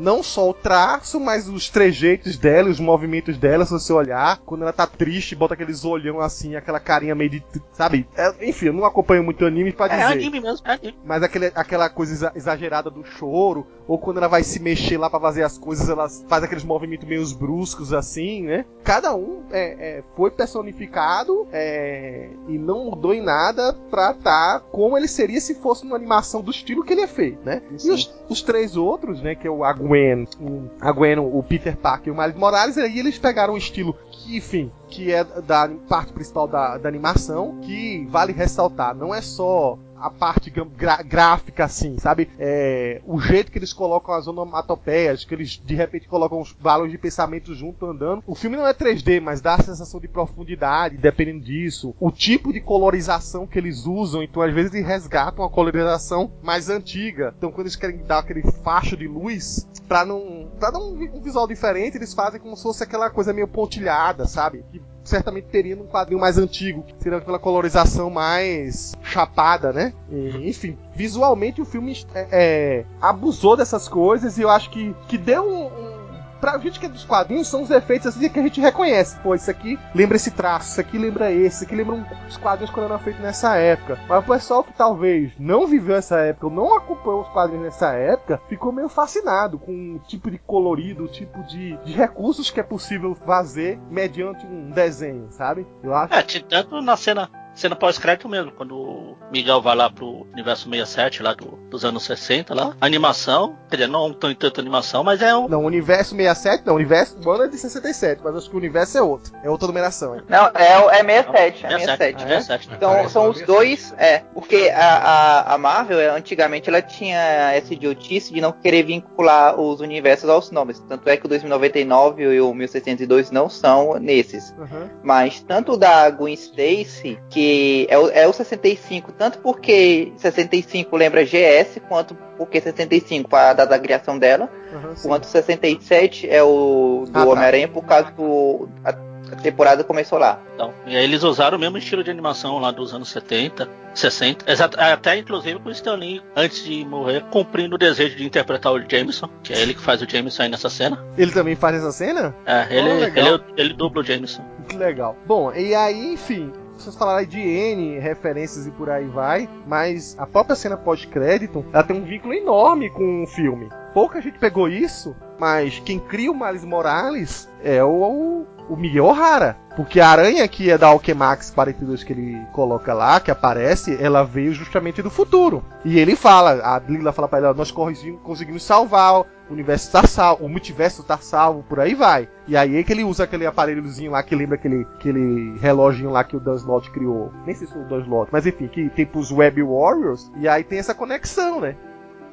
Não só o traço, mas os trejeitos dela, os movimentos dela, se você olhar, quando ela tá triste, bota aqueles olhão assim, aquela carinha meio de. Sabe? É, enfim, eu não acompanho muito anime pra É dizer. anime mesmo, é anime. Mas aquele, aquela coisa exa- exagerada do choro, ou quando ela vai se mexer lá pra fazer as coisas, ela faz aqueles movimentos meio bruscos assim, né? Cada um é, é, foi personificado é, e não mudou em nada pra tá como ele seria se fosse uma animação do estilo que ele é feito, né? E os, os três outros, né? Que é o a Gwen, o, a Gwen, o Peter Parker e o Miles Morales, aí eles pegaram um estilo que, enfim, que é da parte principal da, da animação, que vale ressaltar, não é só a parte gra- gráfica, assim, sabe? É, o jeito que eles colocam as onomatopeias, que eles de repente colocam os valores de pensamento junto andando. O filme não é 3D, mas dá a sensação de profundidade, dependendo disso. O tipo de colorização que eles usam, então às vezes eles resgatam a colorização mais antiga. Então quando eles querem dar aquele facho de luz, pra não. pra dar um, um visual diferente, eles fazem como se fosse aquela coisa meio pontilhada, sabe? Que certamente teria num quadrinho mais antigo, seria aquela colorização mais chapada, né? E, enfim, visualmente o filme é, é, abusou dessas coisas e eu acho que, que deu um, um Pra gente que é dos quadrinhos, são os efeitos assim que a gente reconhece. Pô, isso aqui lembra esse traço, isso aqui lembra esse, isso aqui lembra um, os quadrinhos quando eram feitos nessa época. Mas o pessoal que talvez não viveu essa época ou não acompanhou os quadrinhos nessa época, ficou meio fascinado com o tipo de colorido, o tipo de, de recursos que é possível fazer mediante um desenho, sabe? Eu acho. É, tanto na cena, cena pós-crédito mesmo, quando o Miguel vai lá pro universo 67, lá do- dos anos 60, lá. Animação, quer dizer, não tem tanta animação, mas é um. Não, o universo 67, não, o universo o ano é de 67, mas acho que o universo é outro. É outra numeração, hein? Não, é, é 67, é 67, 67. 67. Então Parece são os dois, é, porque a, a, a Marvel, antigamente, ela tinha essa idiotice de não querer vincular os universos aos nomes. Tanto é que o 2099 e o 1602 não são nesses. Uhum. Mas tanto o da Gwen Stacy, que é o, é o 65, tanto porque 65 lembra GS, quanto porque 65 a data da criação dela, Uhum, quanto 67 é o do Ah, tá. Homem-Aranha, por causa do. A, a temporada começou lá. Então, e aí eles usaram o mesmo estilo de animação lá dos anos 70, 60, exato, até inclusive com o Stan Lee, antes de morrer, cumprindo o desejo de interpretar o Jameson, que é ele que faz o Jameson aí nessa cena. Ele também faz essa cena? É, ele, legal. ele, ele dubla o Jameson. Que legal. Bom, e aí, enfim, vocês falaram de N referências e por aí vai, mas a própria cena pós-crédito, ela tem um vínculo enorme com o filme. Pouca gente pegou isso, mas quem cria o Miles Morales é o, o Miguel O'Hara. Porque a aranha que é da Alchemax 42 que ele coloca lá, que aparece, ela veio justamente do futuro. E ele fala, a Lila fala pra ele, nós conseguimos, salvar, o universo tá salvo, o multiverso tá salvo, por aí vai. E aí é que ele usa aquele aparelhozinho lá que lembra aquele, aquele reloginho lá que o Dan criou. Nem sei se foi o Dan mas enfim, que tem pros Web Warriors. E aí tem essa conexão, né?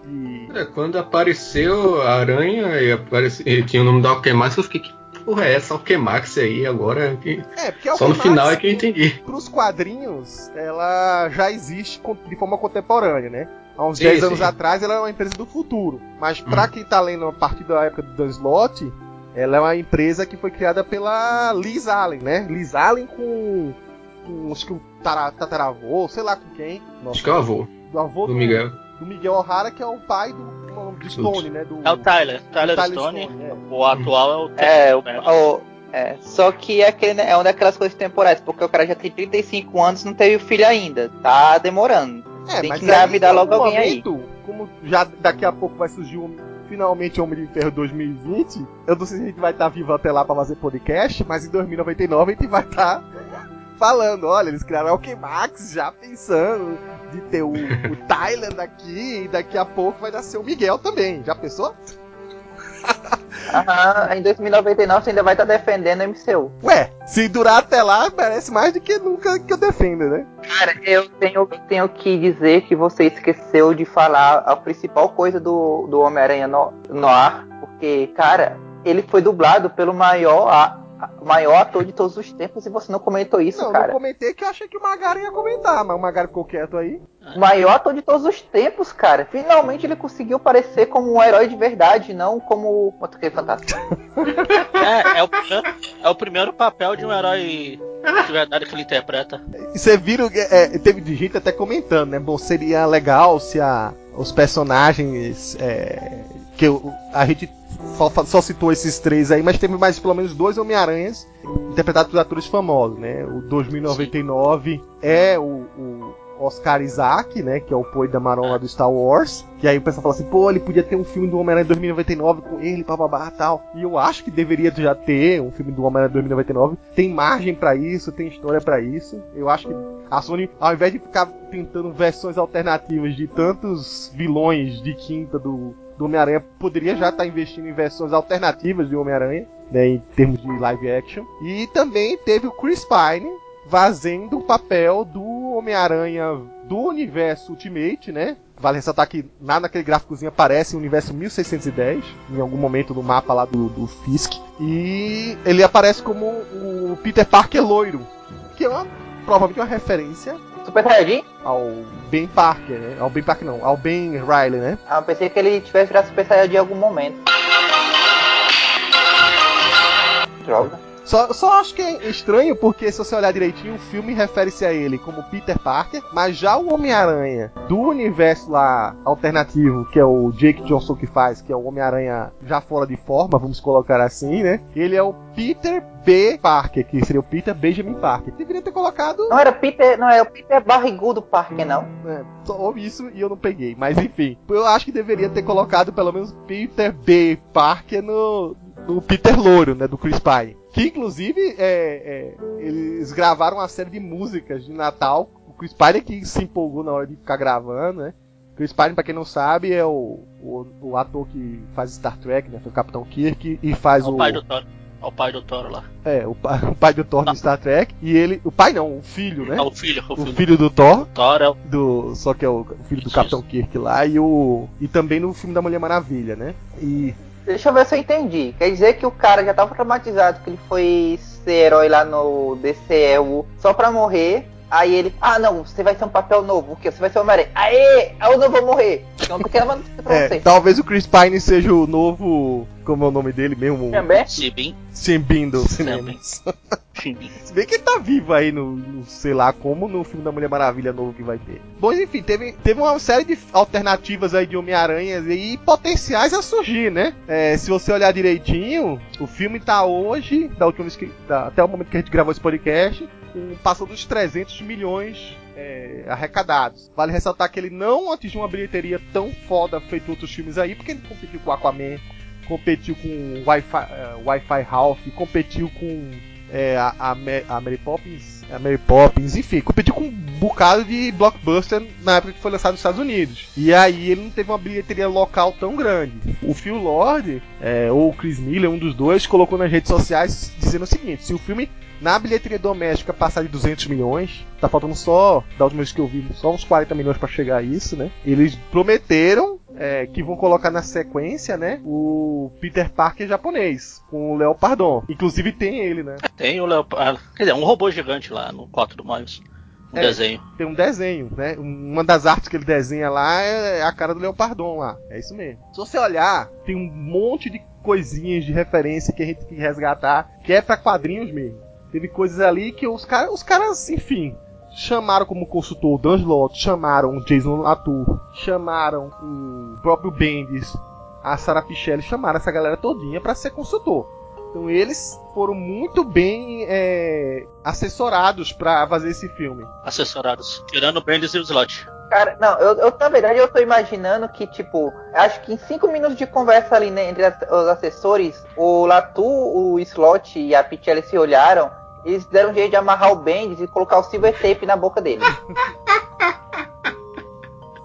E... É, quando apareceu a aranha e, e tinha o nome da Alquemax, eu fiquei, que porra é essa Alquemax aí agora? Que... É, porque Só no final é que eu entendi. pros quadrinhos, ela já existe de forma contemporânea, né? Há uns Sim, 10 sim. anos atrás ela é uma empresa do futuro. Mas pra Hum. quem tá lendo a partir da época do Dan Slott, ela é uma empresa que foi criada pela Liz Allen, né? Liz Allen com, com acho que tara- tataravô, sei lá com quem. Nossa, Acho que é o avô do avô do Miguel. Do Miguel O'Hara, que é o pai do, do, do Stone, né? Do, É o Tyler, Tyler, Tyler Stone. Stone, é. O atual é o É, o, Tyler. o- é, só que é, aquele, né, é uma daquelas coisas temporais, porque o cara já tem 35 anos e não teve filho ainda. Tá demorando. É, Tem mas que engravidar aí, logo alguém aí. momento, Como já daqui a pouco vai surgir um, finalmente Homem de Ferro 2020, eu não sei se a gente vai estar vivo até lá pra fazer podcast, mas em 2099 a gente vai estar falando, olha, eles criaram o Alchemax já pensando de ter o, o Tyler daqui e daqui a pouco vai nascer o Miguel também. Já pensou? Aham, em 2099 você ainda vai estar defendendo o MCU. Ué, se durar até lá, merece mais do que nunca que eu defenda, né? Cara, eu tenho, tenho que dizer que você esqueceu de falar a principal coisa do, do Homem-Aranha no, Noir, porque, cara, ele foi dublado pelo maior maior ator de todos os tempos e você não comentou isso, não, cara. não comentei que eu achei que o Magari ia comentar, mas o Magari ficou quieto aí. O maior ator de todos os tempos, cara. Finalmente ele conseguiu parecer como um herói de verdade, não como um motoqueiro fantástico. É, é o, primeiro, é o primeiro papel de um herói de verdade que ele interpreta. E você viram, que, é, teve de gente até comentando, né? Bom, seria legal se a, os personagens é, que eu- a gente só, só citou esses três aí, mas teve mais pelo menos dois Homem-Aranhas interpretados por atores famosos, né? O 2099 é o, o Oscar Isaac, né? Que é o Poe da Marola do Star Wars. Que aí o pessoal fala assim, pô, ele podia ter um filme do Homem-Aranha 2099 com ele, bababá tal. E eu acho que deveria já ter um filme do Homem-Aranha 2099. Tem margem pra isso, tem história pra isso. Eu acho que a Sony, ao invés de ficar tentando versões alternativas de tantos vilões de quinta do, do Homem-Aranha, poderia já estar investindo em versões alternativas de Homem-Aranha, né, em termos de live action. E também teve o Chris Pine fazendo o papel do Homem-Aranha do universo Ultimate, né? Vale ressaltar que nada naquele gráficozinho aparece o universo 1610, em algum momento no mapa lá do, do Fisk. E ele aparece como o Peter Parker loiro, que é uma, provavelmente uma referência Super Saiyajin? ao Ben Parker, né? Ao Ben Parker não, ao Ben Riley, né? Ah, eu pensei que ele tivesse virado Super Saiyajin em algum momento. Droga. Só, só acho que é estranho porque se você olhar direitinho, o filme refere-se a ele como Peter Parker, mas já o Homem-Aranha do universo lá alternativo, que é o Jake Johnson que faz, que é o Homem-Aranha já fora de forma, vamos colocar assim, né? Ele é o Peter B. Parker, que seria o Peter Benjamin Parker. Deveria ter colocado Não era Peter, não é o Peter Barrigudo Parker, não. É, só ouvi isso e eu não peguei. Mas enfim, eu acho que deveria ter colocado pelo menos Peter B. Parker no, no Peter Louro, né? Do Chris Pine. Que inclusive é, é, eles gravaram uma série de músicas de Natal. O Chris Pine é que se empolgou na hora de ficar gravando, né? Chris Pine, pra quem não sabe, é o, o, o ator que faz Star Trek, né? Foi o Capitão Kirk e faz É o. o pai do Thor. É o pai do Thor lá. É, o, pa- o pai do Thor no Star Trek. E ele. O pai não, o filho, né? É o filho. O O filho, filho do Thor. do Thor é o do só que é o filho do Isso. Capitão Kirk lá e o e também no filme da Mulher Maravilha, né? E Deixa eu ver se eu entendi. Quer dizer que o cara já tava traumatizado, que ele foi ser herói lá no DCEU só pra morrer. Aí ele, ah não, você vai ser um papel novo, o quê? Você vai ser o Homem-Aranha. Aê, eu não vou morrer. Então pequena notícia pra é, você. talvez o Chris Pine seja o novo, como é o nome dele mesmo, Também? Simbin do cinema. Se bem que ele tá vivo aí no, no, sei lá como, no filme da Mulher Maravilha novo que vai ter. Bom, enfim, teve, teve uma série de alternativas aí de Homem-Aranhas e potenciais a surgir, né? É, se você olhar direitinho, o filme tá hoje, da última vez que, da- até o momento que a gente gravou esse podcast, com, passou dos 300 milhões é, arrecadados. Vale ressaltar que ele não atingiu uma bilheteria tão foda feito outros filmes aí, porque ele competiu com Aquaman, competiu com Wi-Fi, eh, Wi-Fi Ralph, competiu com é, a, a Mary Poppins, a Mary Poppins, enfim, competiu com um bocado de blockbuster na época que foi lançado nos Estados Unidos. E aí ele não teve uma bilheteria local tão grande. O Phil Lord, é, ou o Chris Miller, um dos dois, colocou nas redes sociais dizendo o seguinte: se o filme na bilheteria doméstica passar de 200 milhões, tá faltando só, da última vez que eu vi, só uns 40 milhões pra chegar a isso, né? Eles prometeram é, que vão colocar na sequência, né? O Peter Parker japonês, com o Léo Pardon. Inclusive tem ele, né? Tem o Leopardo. Quer dizer, um robô gigante lá no 4 do Miles. Um É. desenho. Tem um desenho, né? Uma das artes que ele desenha lá é a cara do Leopardon lá. É isso mesmo. Se você olhar, tem um monte de coisinhas de referência que a gente tem que resgatar, que é pra quadrinhos mesmo. Teve coisas ali que os caras, os caras, enfim, chamaram como consultor o Dan Slott, chamaram o Jason Latour, chamaram o próprio Bendis, a Sarah Pichelli, chamaram essa galera todinha pra ser consultor. Então eles foram muito bem é, assessorados pra fazer esse filme. Assessorados. Tirando o Bendis e o Slot. Cara, não, eu, eu na verdade eu tô imaginando que, tipo, acho que em cinco minutos de conversa ali né, entre as- os assessores, o Latu, o Slot e a Pichelli se olharam, eles deram um jeito de amarrar o Bendis e colocar o Silver Tape na boca dele.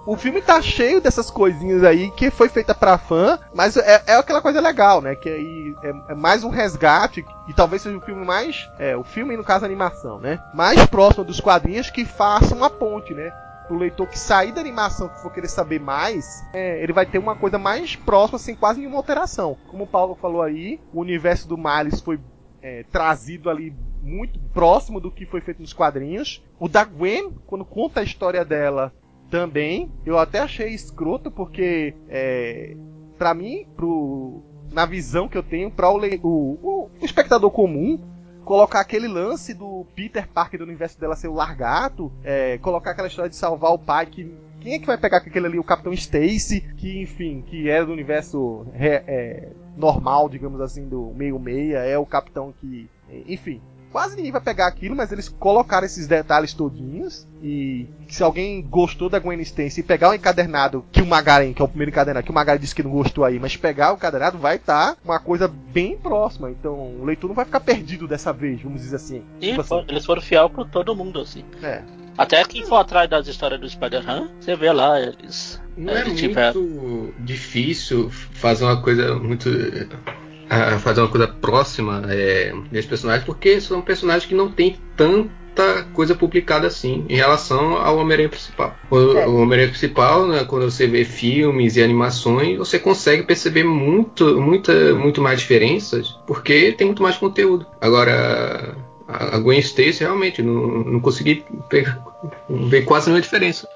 O filme tá cheio dessas coisinhas aí que foi feita pra fã, mas é, é aquela coisa legal, né? Que aí é, é mais um resgate e talvez seja o filme mais, é, o filme no caso a animação, né? Mais próximo dos quadrinhos que faça uma ponte, né? O leitor que sair da animação que for querer saber mais, é, ele vai ter uma coisa mais próxima, sem quase nenhuma alteração. Como o Paulo falou aí, o universo do Miles foi é, trazido ali muito próximo do que foi feito nos quadrinhos. O da Gwen, quando conta a história dela, também. Eu até achei escroto porque, é, para mim, pro, na visão que eu tenho, para o, o, o espectador comum, colocar aquele lance do Peter Parker do universo dela ser o largato, é, colocar aquela história de salvar o pai que quem é que vai pegar aquele ali, o Capitão Stacy, que enfim, que era do universo é, normal, digamos assim, do meio meia, é o Capitão que, enfim, quase ninguém vai pegar aquilo, mas eles colocaram esses detalhes todinhos. E se alguém gostou da Gwen Stacy e pegar o encadernado que o Magaren, que é o primeiro encadernado, que o Magaren disse que não gostou aí, mas pegar o encadernado vai estar tá uma coisa bem próxima. Então o leitor não vai ficar perdido dessa vez, vamos dizer assim. Sim, tipo assim. eles foram fiel com todo mundo, assim. É. Até quem for atrás das histórias do Spider-Man, você vê lá, eles. Não é eles muito tiveram- difícil fazer uma coisa muito. Fazer uma coisa próxima é, desses personagens, porque são personagens que não têm tanta coisa publicada assim em relação ao Homem-Aranha principal. O, É. o Homem-Aranha principal, né, quando você vê filmes e animações, você consegue perceber muito, muita, muito mais diferenças, porque tem muito mais conteúdo. Agora, a Gwen Stacy realmente não, não consegui ver quase nenhuma diferença.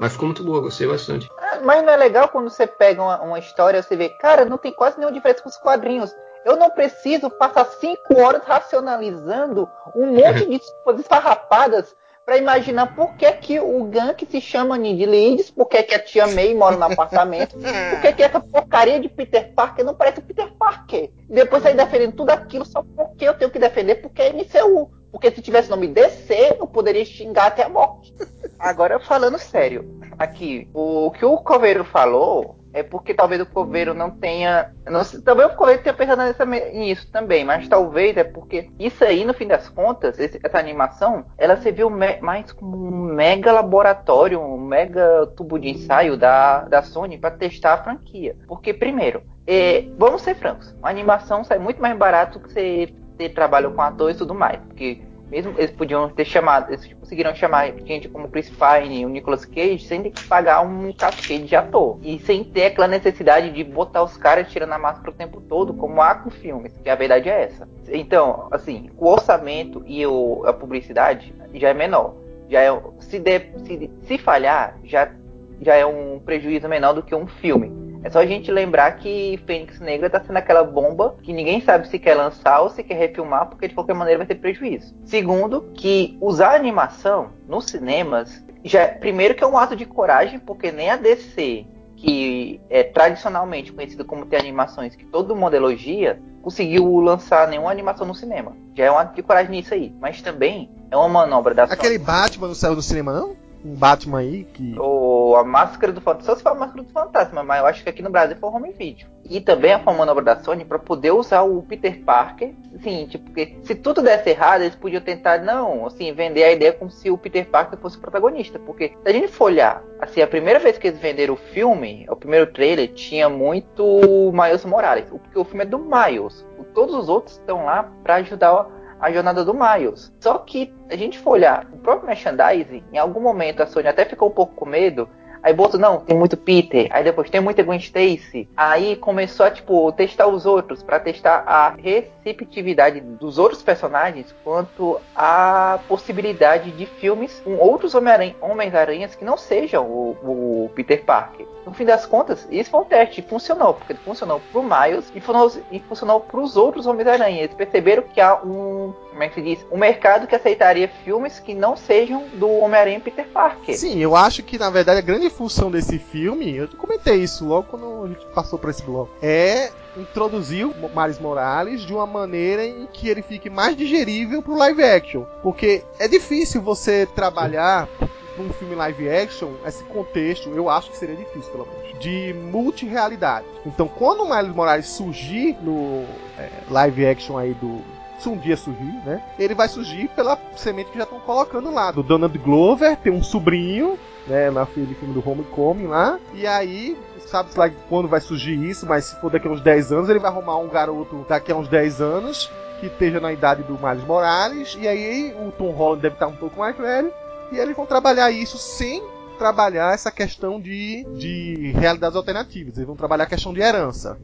Mas ficou muito boa, gostei bastante. Ah, Mas não é legal quando você pega uma, uma história, você vê, cara, não tem quase nenhuma diferença com os quadrinhos. Eu não preciso passar cinco horas racionalizando um monte de coisas farrapadas pra imaginar por que, que o Gank se chama Nid Leeds, por que, que a tia May mora no apartamento, por que, que essa porcaria de Peter Parker não parece o Peter Parker. Depois sair defendendo tudo aquilo só porque eu tenho que defender porque é MCU. Porque se tivesse nome DC, eu poderia xingar até a morte. Agora, falando sério, aqui, o que o Coveiro falou é porque talvez o Coveiro não tenha. Não, talvez o Coveiro tenha pensado nessa, nisso também, mas talvez é porque isso aí, no fim das contas, esse- essa animação, ela serviu me- mais como um mega laboratório, um mega tubo de ensaio da, da Sony para testar a franquia. Porque, primeiro, é, vamos ser francos, a animação sai muito mais barato que você ter trabalho com atores e tudo mais. Porque mesmo eles podiam ter chamado, eles conseguiram chamar gente como Chris Pine, o Nicolas Cage, sem ter que pagar um cascade de ator. E sem ter aquela necessidade de botar os caras tirando a máscara o tempo todo, como há com filmes, que a verdade é essa. Então, assim, o orçamento e o- a publicidade já é menor. Já é, se, der- se, se falhar, já, já é um prejuízo menor do que um filme. É só a gente lembrar que Fênix Negra tá sendo aquela bomba que ninguém sabe se quer lançar ou se quer refilmar, porque de qualquer maneira vai ter prejuízo. Segundo, que usar animação nos cinemas, já primeiro que é um ato de coragem, porque nem a DC, que é tradicionalmente conhecida como ter animações que todo mundo elogia, conseguiu lançar nenhuma animação no cinema. Já é um ato de coragem nisso aí. Mas também é uma manobra da Sony. Aquele Batman não saiu no cinema, não? Um Batman aí que. ou a máscara do fantasma, só se for a máscara do fantasma, mas eu acho que aqui no Brasil foi home video. E também uma manobra da Sony para poder usar o Peter Parker, assim, tipo, porque se tudo desse errado, eles podiam tentar, não, assim, vender a ideia como se o Peter Parker fosse o protagonista, porque se a gente for olhar, assim, a primeira vez que eles venderam o filme, o primeiro trailer, tinha muito Miles Morales, porque o filme é do Miles, todos os outros estão lá para ajudar a jornada do Miles. Só que a gente for olhar o próprio merchandising, em algum momento a Sony até ficou um pouco com medo. Aí botou, não, tem muito Peter. Aí depois tem muita Gwen Stacy. Aí começou a, tipo, testar os outros. para testar a receptividade dos outros personagens. Quanto à possibilidade de filmes com outros Homem-Aranha- Homens-Aranhas que não sejam o, o Peter Parker. No fim das contas, isso foi um teste. Funcionou. Porque funcionou pro Miles e funcionou, e funcionou pros outros Homens-Aranha. Eles perceberam que há um... Como é que se diz? Um mercado que aceitaria filmes que não sejam do Homem-Aranha Peter Parker. Sim, eu acho que na verdade a grande função desse filme, eu comentei isso logo quando a gente passou por esse bloco, é introduzir o Miles Morales de uma maneira em que ele fique mais digerível pro live action. Porque é difícil você trabalhar num filme live action esse contexto, eu acho que seria difícil, pelo menos, de multirealidade. Então, quando o Miles Morales surgir no é, live action aí do se um dia surgir, né? Ele vai surgir pela semente que já estão colocando lá. Do Donald Glover, tem um sobrinho, né? Na filme filme do Homecoming lá. E aí, sabe lá quando vai surgir isso, mas se for daqui a uns 10 anos, ele vai arrumar um garoto daqui a uns 10 anos que esteja na idade do Miles Morales. E aí o Tom Holland deve estar um pouco mais velho. E eles vão trabalhar isso sem trabalhar essa questão de, de realidades alternativas. Eles vão trabalhar a questão de herança.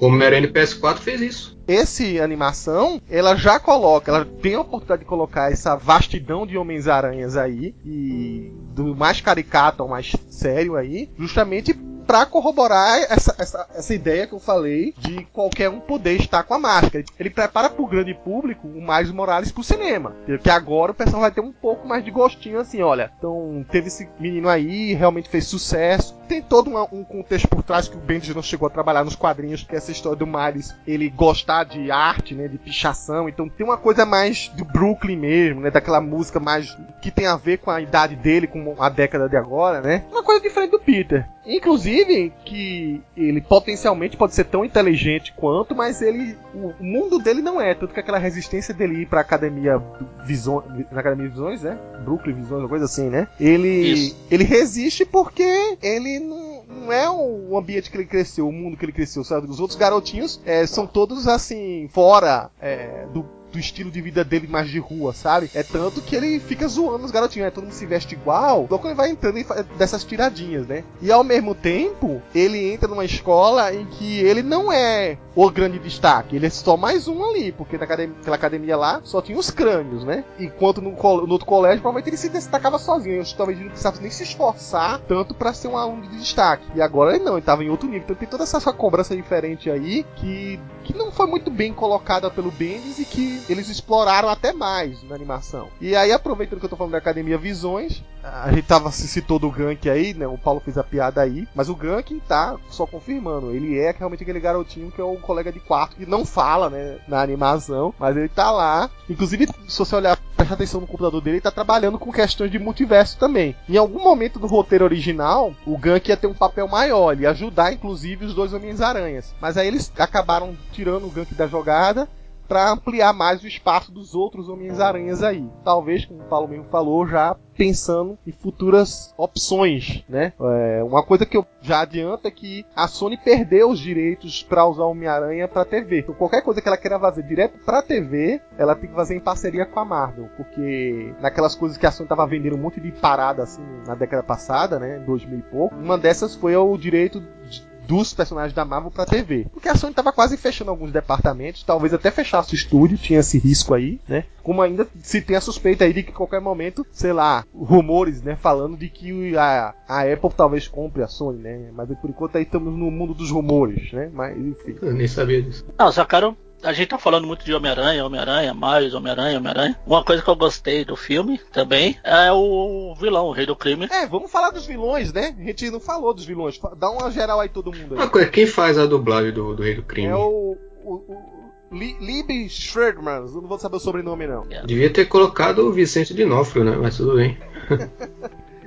O Homem-Aranha PS4 fez isso. Esse animação, ela já coloca, ela tem a oportunidade de colocar essa vastidão de Homens-Aranhas aí, e do mais caricato ao mais sério aí, justamente pra corroborar essa, essa, essa ideia que eu falei de qualquer um poder estar com a máscara. Ele prepara pro grande público o Miles Morales pro cinema. Porque agora o pessoal vai ter um pouco mais de gostinho assim, olha. Então teve esse menino aí, realmente fez sucesso. Tem todo uma- um contexto por trás que o Bendis não chegou a trabalhar nos quadrinhos, que é essa história do Miles, ele gostar de arte, né, de pichação. Então tem uma coisa mais do Brooklyn mesmo, né, daquela música mais que tem a ver com a idade dele, com a década de agora, né? Uma coisa diferente do Peter. Inclusive que ele potencialmente pode ser tão inteligente quanto, mas ele o mundo dele não é, tanto que aquela resistência dele ir pra academia Visões, na academia Visões, né? Brooklyn Visões, uma coisa assim, né? Ele Isso. ele resiste porque ele não, não é o ambiente que ele cresceu, o mundo que ele cresceu, sabe? Os outros garotinhos é, são todos assim fora é, do do estilo de vida dele mais de rua, sabe? É tanto que ele fica zoando os garotinhos, né? Todo mundo se veste igual. Logo ele vai entrando e fa- dessas tiradinhas, né? E ao mesmo tempo, ele entra numa escola em que ele não é o grande destaque. Ele é só mais um ali, porque naquela academia lá só tinha os crânios, né? Enquanto no, no outro colégio, provavelmente ele se destacava sozinho. Eu talvez ele não precisasse nem se esforçar tanto pra ser um aluno de destaque. E agora ele não, ele tava em outro nível. Então tem toda essa cobrança diferente aí que, que não foi muito bem colocada pelo Bendis e que eles exploraram até mais na animação. E aí, aproveitando que eu tô falando da Academia Visões, a gente tava se citou do Gank aí, né? O Paulo fez a piada aí, mas o Gank tá só confirmando. Ele é realmente aquele garotinho que é o colega de quarto que não fala, né? Na animação, mas ele tá lá. Inclusive, se você olhar, prestar atenção no computador dele, ele tá trabalhando com questões de multiverso também. Em algum momento do roteiro original, o Gank ia ter um papel maior, ele ia ajudar, inclusive, os dois Homens-Aranhas. Mas aí eles acabaram tirando o Gank da jogada para ampliar mais o espaço dos outros Homens-Aranhas aí. Talvez, como o Paulo mesmo falou, já pensando em futuras opções, né? É, uma coisa que eu já adianto é que a Sony perdeu os direitos para usar Homem-Aranha para TV. Então qualquer coisa que ela queira fazer direto para TV, ela tem que fazer em parceria com a Marvel, porque naquelas coisas que a Sony tava vendendo um monte de parada assim na década passada, né, 2000 e pouco, uma dessas foi o direito de- dos personagens da Marvel pra TV. Porque a Sony tava quase fechando alguns departamentos, talvez até fechasse o estúdio, tinha esse risco aí, né? Como ainda se tem a suspeita aí de que a qualquer momento, sei lá, rumores, né, falando de que a, a Apple talvez compre a Sony, né? Mas por enquanto aí estamos no mundo dos rumores, né? Mas enfim. Eu nem sabia disso. Não, só quero. A gente tá falando muito de Homem-Aranha, Homem-Aranha, Miles, Homem-Aranha, Homem-Aranha. Uma coisa que eu gostei do filme também é o vilão, o rei do crime. É, vamos falar dos vilões, né? A gente não falou dos vilões. Dá uma geral aí todo mundo Uma aí. coisa, quem faz a dublagem do, do Rei do Crime? É o. o, o Li- Lib Schredmans, eu não vou saber o sobrenome não. Devia ter colocado o Vicente Dinófrio, né? Mas tudo bem.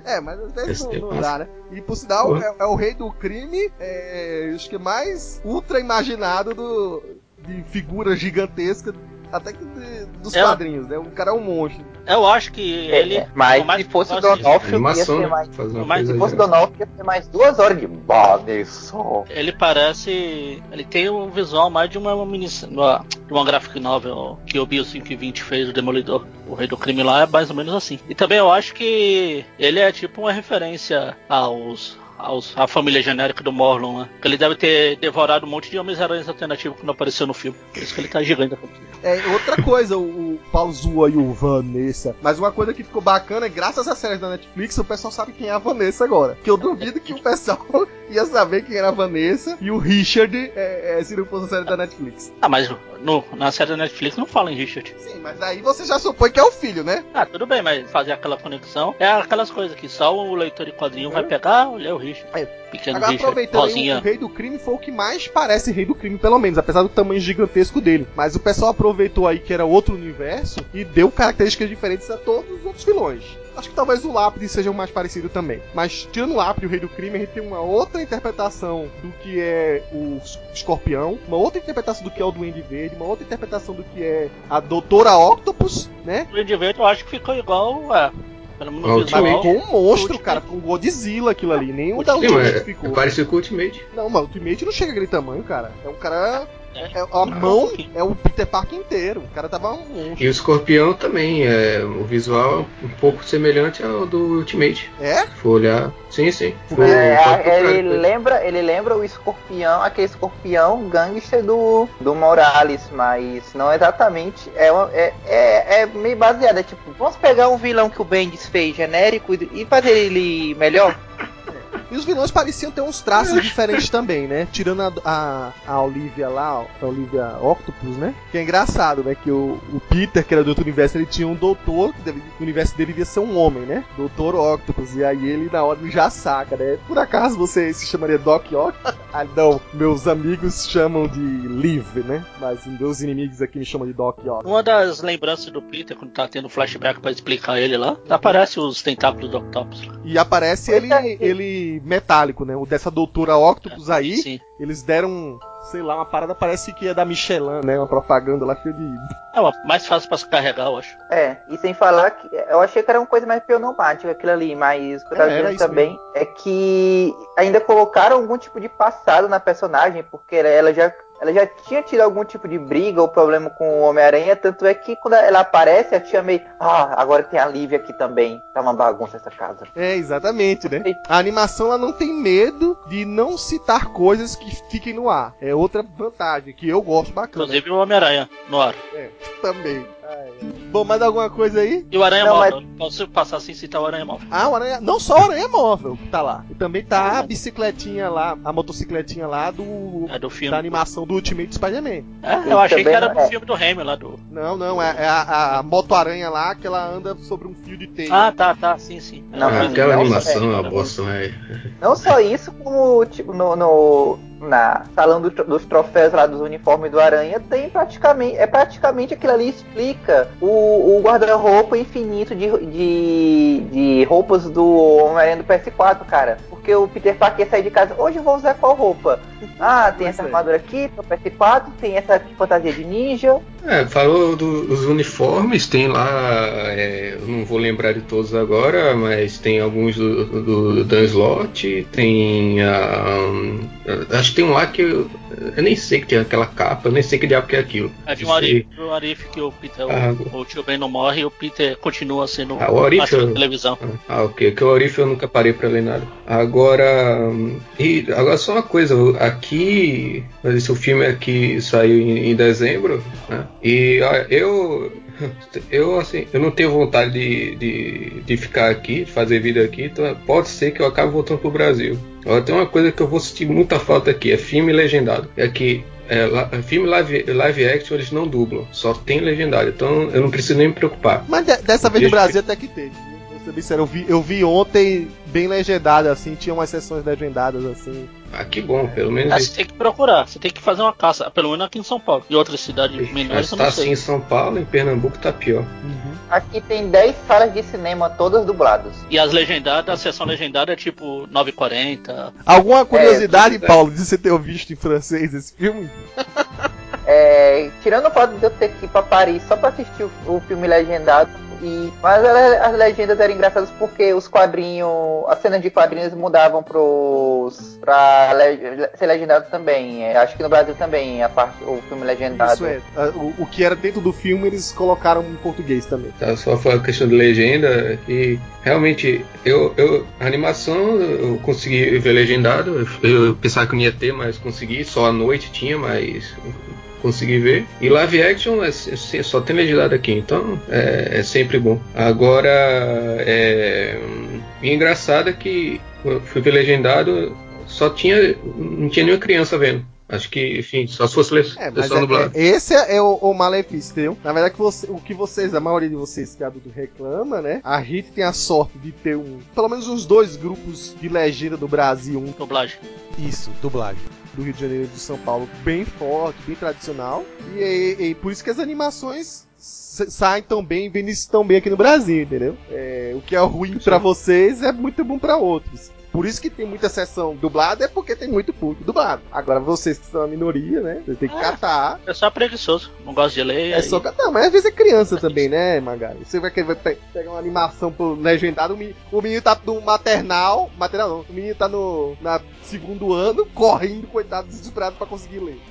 É, mas às vezes Esse não, é não dá, né? E por sinal, é, é o rei do crime, é, acho que mais ultra imaginado do, de figura gigantesca, até que de- dos É. quadrinhos, né? O cara é um monstro. Eu acho que ele. É, mas por mais se que fosse Donofrio, ia ser né? mais. Mas Se fosse. Donofrio, ia ser mais duas horas de bode só. Ele parece. Ele tem um visual mais de uma, uma mini, uma, de uma graphic novel que o Bio 520 fez, o Demolidor. O Rei do Crime lá é mais ou menos assim. E também eu acho que ele é tipo uma referência aos. Aos, a família genérica do Morlon, né? Que ele deve ter devorado um monte de Homens-Aranhas alternativos que não apareceu no filme. Por isso que ele tá gigante. É, outra coisa, o, Paulo zoa aí o Vanessa. Mas uma coisa que ficou bacana é graças às séries da Netflix, o pessoal sabe quem é a Vanessa agora. Que eu duvido que o pessoal ia saber quem era a Vanessa e o Richard é, é, se não fosse a série da Netflix. Ah, mas no, na série da Netflix não fala em Richard. Sim, mas daí você já supõe que é o filho, né? Ah, tudo bem, mas fazer aquela conexão é aquelas coisas que só o leitor de quadrinho vai pegar, olha é o Richard. É. Pequeno Agora, Richard, aproveitando, aí, o. Rei do Crime foi o que mais parece Rei do Crime, pelo menos, apesar do tamanho gigantesco dele. Mas o pessoal aproveitou aí que era outro universo e deu características diferentes a todos os outros vilões. Acho que talvez o Lápide seja o mais parecido também. Mas tirando o Lápide e o Rei do Crime, a gente tem uma outra interpretação do que é o Escorpião, uma outra interpretação do que é o Duende Verde, uma outra interpretação do que é a Doutora Octopus, né? O Duende Verde eu acho que ficou igual, é, pelo menos no Ultimate. Mas ficou um monstro, Ultimate. cara. Ficou um Godzilla aquilo ali. Nem o da Ultimate mas ficou. é parecido com o Ultimate. Não, mas o Ultimate não chega aquele tamanho, cara. É um cara É, a mão é o Peter Parker inteiro. O cara tava um monstro. E o escorpião também, é, o visual é um pouco semelhante ao do Ultimate. É? Se for olhar. Sim, sim. For- É, procurar ele depois. lembra, ele lembra o escorpião, aquele escorpião gangster do, do Morales, mas não exatamente. É, uma- é, é, é meio baseado. É tipo, vamos pegar um vilão que o Bendis fez genérico e, e fazer ele melhor. E os vilões pareciam ter uns traços diferentes também, né? Tirando a, a, a Olivia lá, a Olivia Octopus, né? Que é engraçado, né? Que o, o Peter, que era do outro universo, ele tinha um doutor, que deve- o universo dele devia ser um homem, né? Doutor Octopus. E aí ele na hora já saca, né? Por acaso você se chamaria Doc Ock? ah, não. Meus amigos chamam de Liv, né? Mas meus inimigos aqui me chamam de Doc Ock. Uma das lembranças do Peter, quando tá tendo flashback pra explicar ele lá, aparece os tentáculos do Octopus. E aparece ele, ele metálico, né? O dessa doutora Octopus aí. Sim. Eles deram, sei lá, uma parada parece que é da Michelin, né? Uma propaganda lá cheia de. É uma mais fácil pra se carregar, eu acho. É, e sem falar que eu achei que era uma coisa mais pneumática aquilo ali, mas o que eu tava É, também é que ainda colocaram algum tipo de passado na personagem, porque ela já, ela já tinha tido algum tipo de briga ou problema com o Homem-Aranha, tanto é que quando ela aparece, a tia meio, ah, agora tem a Lívia aqui também, tá uma bagunça essa casa. É, exatamente, né? A animação ela não tem medo de não citar coisas que fiquem no ar. É outra vantagem que eu gosto bacana. Inclusive o Homem-Aranha no ar. É, também. Bom, mais alguma coisa aí? E o Aranha Não, Móvel. Posso passar sem citar o Aranha Móvel. Ah, o aranha, não só o aranha móvel que tá lá. E também tá a bicicletinha lá, a motocicletinha lá do É do filme. da animação do Ultimate Spider-Man. É, eu achei que era do é. filme do Raimi lá do. Não, não, é, é a, a moto-aranha lá que ela anda sobre um fio de teia. Ah, tá, tá, sim, sim. Não, Ah, mas aquela animação é é, uma bosta, né? Não só isso, como tipo, no, no- na salão do- dos troféus lá dos uniformes do Aranha, tem praticamente. É praticamente aquilo ali explica o, o guarda-roupa infinito de, de, de roupas do Homem-Aranha do PS4, cara. Porque o Peter Parker sai de casa, hoje eu vou usar qual roupa? Ah, tem Pois essa é. armadura aqui pro PS4, tem essa fantasia de ninja. É, falou do- dos uniformes, tem lá, é, não vou lembrar de todos agora, mas tem alguns do, do Dan Slott, tem a. acho tem um lá que eu, eu nem sei que tem aquela capa, eu nem sei que diabo que é aquilo. É de um. Arif, Arif que o Peter, o- Ah, o, tio Ben não morre e o Peter continua sendo Ah, o Arif eu- televisão. Ah, ok. Que o Orif eu nunca parei pra ler nada. Agora. E agora só uma coisa, aqui. Esse filme aqui saiu em, em dezembro, né? E eu. Eu assim, eu não tenho vontade de, de, de ficar aqui, de fazer vida aqui, então pode ser que eu acabe voltando pro Brasil. Agora tem uma coisa que eu vou sentir muita falta aqui, é filme legendado. É que é, la- filme live, live action eles não dublam, só tem legendado, então eu não preciso nem me preocupar. Mas de- dessa vez no Brasil até que teve. Ser bem sério, eu vi, eu vi ontem bem legendado, assim, tinha umas sessões legendadas, assim. Ah, que bom, pelo menos É, isso. você tem que procurar, você tem que fazer uma caça, pelo menos aqui em São Paulo. E outras cidades menores Mas eu tá não assim em São Paulo, em Pernambuco tá pior. Aqui tem 10 salas de cinema, todas dubladas. E as legendadas, a sessão legendada é tipo 9,40. Alguma curiosidade, curiosidade. Paulo, de você ter visto em francês esse filme? É, tirando o fato de eu ter que ir pra Paris só pra assistir o, o filme legendado, e, mas ela- as legendas eram engraçadas porque os quadrinhos, as cenas de quadrinhos mudavam pros, pra le- ser legendado também. É, acho que no Brasil também a parte, o filme legendado. Isso é. O, o que era dentro do filme eles colocaram em português também. Tá, só foi a questão de legenda e realmente eu, eu a animação eu consegui ver legendado. Eu, eu pensava que não ia ter, mas consegui. Só à noite tinha, mas consegui ver. E live action é, é- só tem legendado aqui, então é, é sempre bom. Agora é, e engraçado é que eu fui ver legendado só tinha não tinha nenhuma criança vendo. Acho que, enfim, só se fosse É, é- é- esse é o, o malefício, entendeu? Na verdade, que você- o que vocês, a maioria de vocês que é adulto reclama, né? A gente tem a sorte de ter um, pelo menos uns dois grupos de legenda do Brasil, um Dublagem. Isso, dublagem. Do Rio de Janeiro e de São Paulo, bem forte, bem tradicional. E, e- e por isso que as animações sa- saem tão bem e vendem tão bem aqui no Brasil, entendeu? É, o que é ruim pra vocês é muito bom pra outros. Por isso que tem muita sessão dublada, é porque tem muito público dublado. Agora vocês que são a minoria, né? Vocês têm que Ah. catar. É só preguiçoso, não gosto de ler. É aí- só catar, mas às vezes é criança também, né, Magari? Você vai querer pegar uma animação pro legendado, o menino, o menino tá no maternal, maternal não, o menino tá no na segundo ano, correndo, coitado, desesperado pra conseguir ler.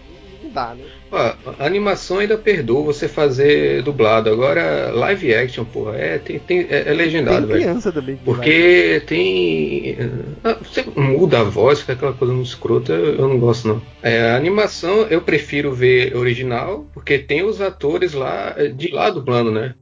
Não dá, né? Ó, animação ainda perdoa você fazer dublado. Agora, live action, porra, é, tem, tem, é, é legendado, Tem velho. criança também. que vai. Porque tem. ah, Você muda a voz, fica aquela coisa muito escrota, eu eu não gosto não. É, a animação eu prefiro ver original, porque tem os atores lá eh, de lá dublando, né?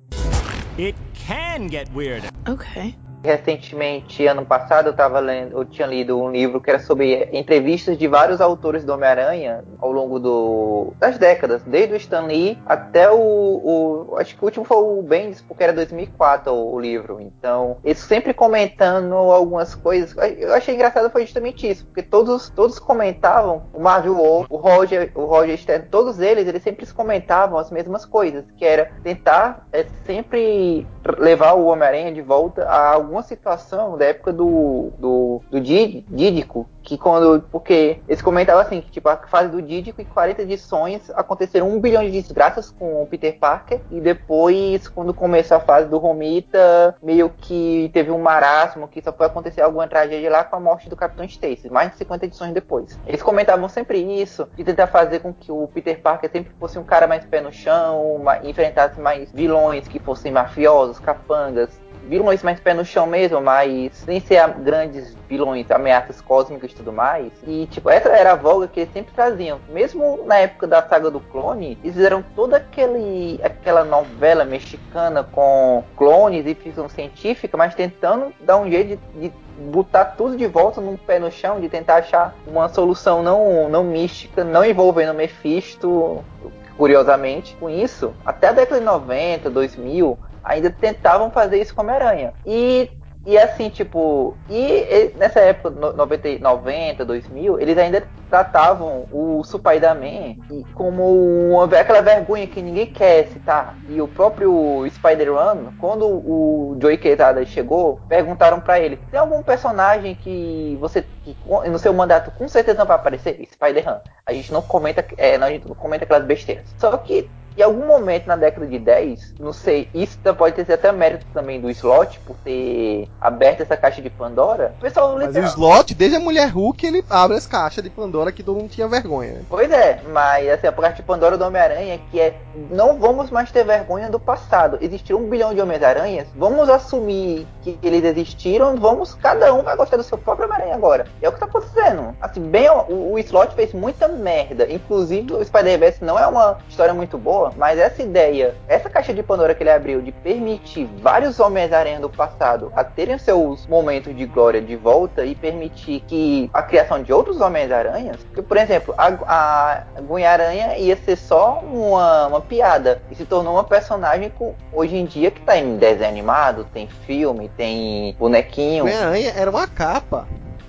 It can get weird. Okay. Recentemente, ano passado, eu tava lendo, eu tinha lido um livro que era sobre entrevistas de vários autores do Homem-Aranha ao longo do, das décadas, desde o Stan Lee até o, o- acho que o último foi o Bendis, porque era 2004 o, o livro. Então, eles sempre comentando algumas coisas. Eu achei engraçado foi justamente isso, porque todos todos comentavam, o Marvel Wolf, o Roger, o Roger Stern, todos eles, eles sempre comentavam as mesmas coisas, que era tentar é, sempre levar o Homem-Aranha de volta a alguma situação da época do, do, do Dí- Dídico, que quando. Porque eles comentavam assim, que tipo, a fase do Dídico e 40 edições aconteceram um bilhão de desgraças com o Peter Parker, e depois, quando começou a fase do Romita, meio que teve um marasmo, que só foi acontecer alguma tragédia lá com a morte do Capitão Stacy, mais de 50 edições depois. Eles comentavam sempre isso, de tentar fazer com que o Peter Parker sempre fosse um cara mais pé no chão, ma- enfrentasse mais vilões que fossem mafiosos, capangas, vilões mais pé no chão mesmo, mas sem ser grandes vilões, ameaças cósmicas e tudo mais. E, tipo, essa era a voga que eles sempre traziam. Mesmo na época da saga do clone, eles fizeram toda aquele, aquela novela mexicana com clones e ficção científica, mas tentando dar um jeito de, de botar tudo de volta num pé no chão, de tentar achar uma solução não, não mística, não envolvendo Mephisto, curiosamente. Com isso, até a década de 90, 2000, ainda tentavam fazer isso com Homem-Aranha. E, e assim, tipo, e, nessa época, no- 90, 90, 2000, eles ainda tratavam o Spider-Man como uma, aquela vergonha que ninguém quer citar. E o próprio Spider-Man, quando o Joey Quesada chegou, perguntaram pra ele: tem algum personagem que você, que no seu mandato com certeza não vai aparecer? Spider-Man. A gente não comenta, é, a gente não comenta aquelas besteiras. Só que em algum momento na década de 10, não sei, isso pode ter sido até mérito também do slot por ter aberto essa caixa de Pandora. O pessoal Mas o literal- slot, desde a mulher Hulk, ele abre as caixas de Pandora que todo mundo tinha vergonha, né? Pois é, mas assim, a caixa de Pandora do Homem-Aranha que é não vamos mais ter vergonha do passado. Existiram um bilhão de Homens-Aranhas, vamos assumir que eles existiram, vamos, cada um vai gostar do seu próprio Homem-Aranha agora. E é o que tá acontecendo. Assim, bem, o, o Slot fez muita merda. Inclusive, o Spider-Verse não é uma história muito boa, mas essa ideia, essa caixa de Pandora que ele abriu de permitir vários Homens-Aranha do passado a terem seus momentos de glória de volta e permitir que a criação de outros Homens-Aranhas, que, por exemplo, a, a Gwen-Aranha ia ser só uma, uma piada e se tornou uma personagem com, hoje em dia que tá em desenho animado, tem filme, tem bonequinho. Homem-Aranha era uma capa.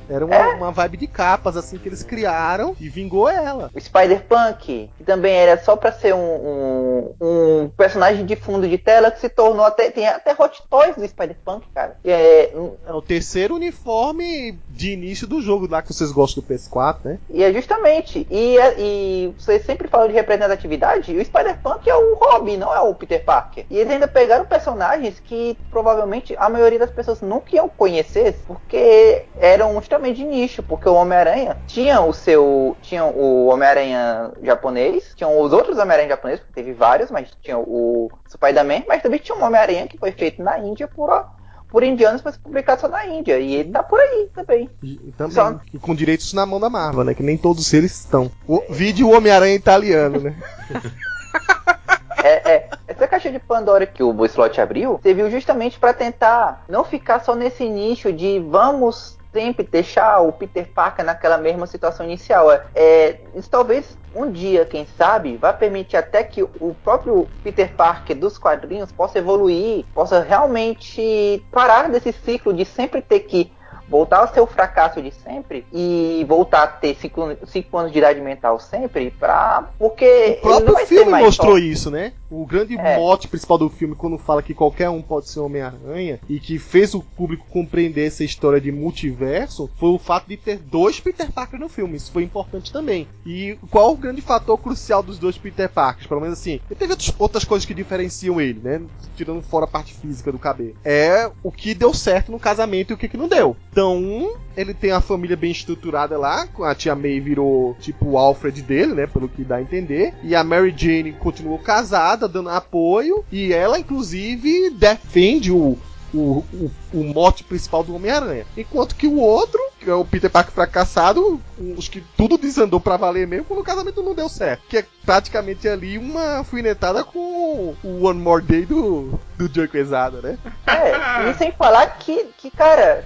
Era uma, É? uma vibe de capas, assim, que eles criaram e vingou ela. O Spider-Punk, que também era só pra ser um, um, um personagem de fundo de tela que se tornou até. Tem até Hot Toys do Spider-Punk, cara. É, um- É o terceiro uniforme de início do jogo lá que vocês gostam do PS4, né? e é justamente. E, é- e você sempre fala de representatividade, e o Spider-Punk é o Robin, não é o Peter Parker. E eles ainda pegaram personagens que provavelmente a maioria das pessoas nunca iam conhecer, porque eram justamente de nicho, porque o Homem-Aranha tinha o seu. Tinha o Homem-Aranha japonês, tinham os outros Homem-Aranha japoneses, porque teve vários, mas tinha o Spider-Man, mas também tinha um Homem-Aranha que foi feito na Índia por, por indianos para ser publicado só na Índia. E ele tá por aí também. E também. Só- E com direitos na mão da Marvel, né? Que nem todos eles estão. O, vídeo Homem-Aranha italiano, né? É, é, essa caixa de Pandora que o Slot abriu serviu justamente para tentar não ficar só nesse nicho de vamos sempre deixar o Peter Parker naquela mesma situação inicial. É, é, isso talvez um dia, quem sabe, vai permitir até que o próprio Peter Parker dos quadrinhos possa evoluir, possa realmente parar desse ciclo de sempre ter que voltar ao seu fracasso de sempre e voltar a ter 5 anos de idade mental sempre pra. Porque O próprio ser filme mostrou só- isso, né? O grande É. mote principal do filme, quando fala que qualquer um pode ser Homem-Aranha, e que fez o público compreender essa história de multiverso, foi o fato de ter dois Peter Parker no filme. Isso foi importante também. E qual o grande fator crucial dos dois Peter Parkers? Pelo menos assim, teve outras coisas que diferenciam ele, né? Tirando fora a parte física do cabelo. É o que deu certo no casamento e o que, que não deu. Então, um, ele tem a família bem estruturada lá, a tia May virou tipo o Alfred dele, né, pelo que dá a entender. E a Mary Jane continuou casada, dando apoio, e ela inclusive defende o o, o, o mote principal do Homem-Aranha. Enquanto que o outro, que é o Peter Parker fracassado, os que tudo desandou pra valer mesmo quando o casamento não deu certo. Que é praticamente ali uma alfinetada com o One More Day do, do Joe Quesada, né? É, e sem falar que, que, cara,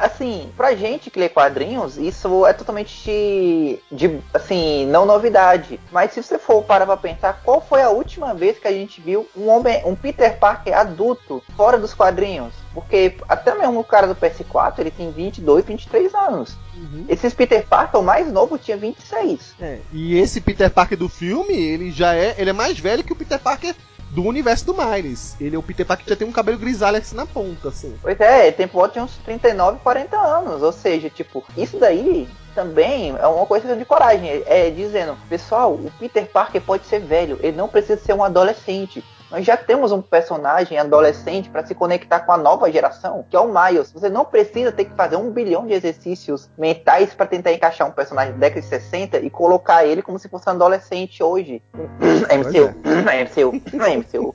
assim, pra gente que lê quadrinhos, isso é totalmente de, de, assim, não novidade. Mas se você for parar pra pensar, qual foi a última vez que a gente viu um homem, um Peter Parker adulto fora dos quadrinhos? Porque até mesmo o cara do PS4, ele tem 22, 23 anos. Uhum. Esses Peter Parker, o mais novo, tinha 26. É, e esse Peter Parker do filme, ele já é, ele é mais velho que o Peter Parker do universo do Miles. Ele é o Peter Parker que já tem um cabelo grisalho assim na ponta, assim. Pois é, tem por volta de uns 39, 40 anos. Ou seja, tipo, isso daí também é uma coisa de coragem. É dizendo, pessoal, o Peter Parker pode ser velho, ele não precisa ser um adolescente. Nós já temos um personagem adolescente para se conectar com a nova geração, que é o Miles. Você não precisa ter que fazer um bilhão de exercícios mentais para tentar encaixar um personagem da década de 60 e colocar ele como se fosse um adolescente hoje. MCU, MCU, MCU.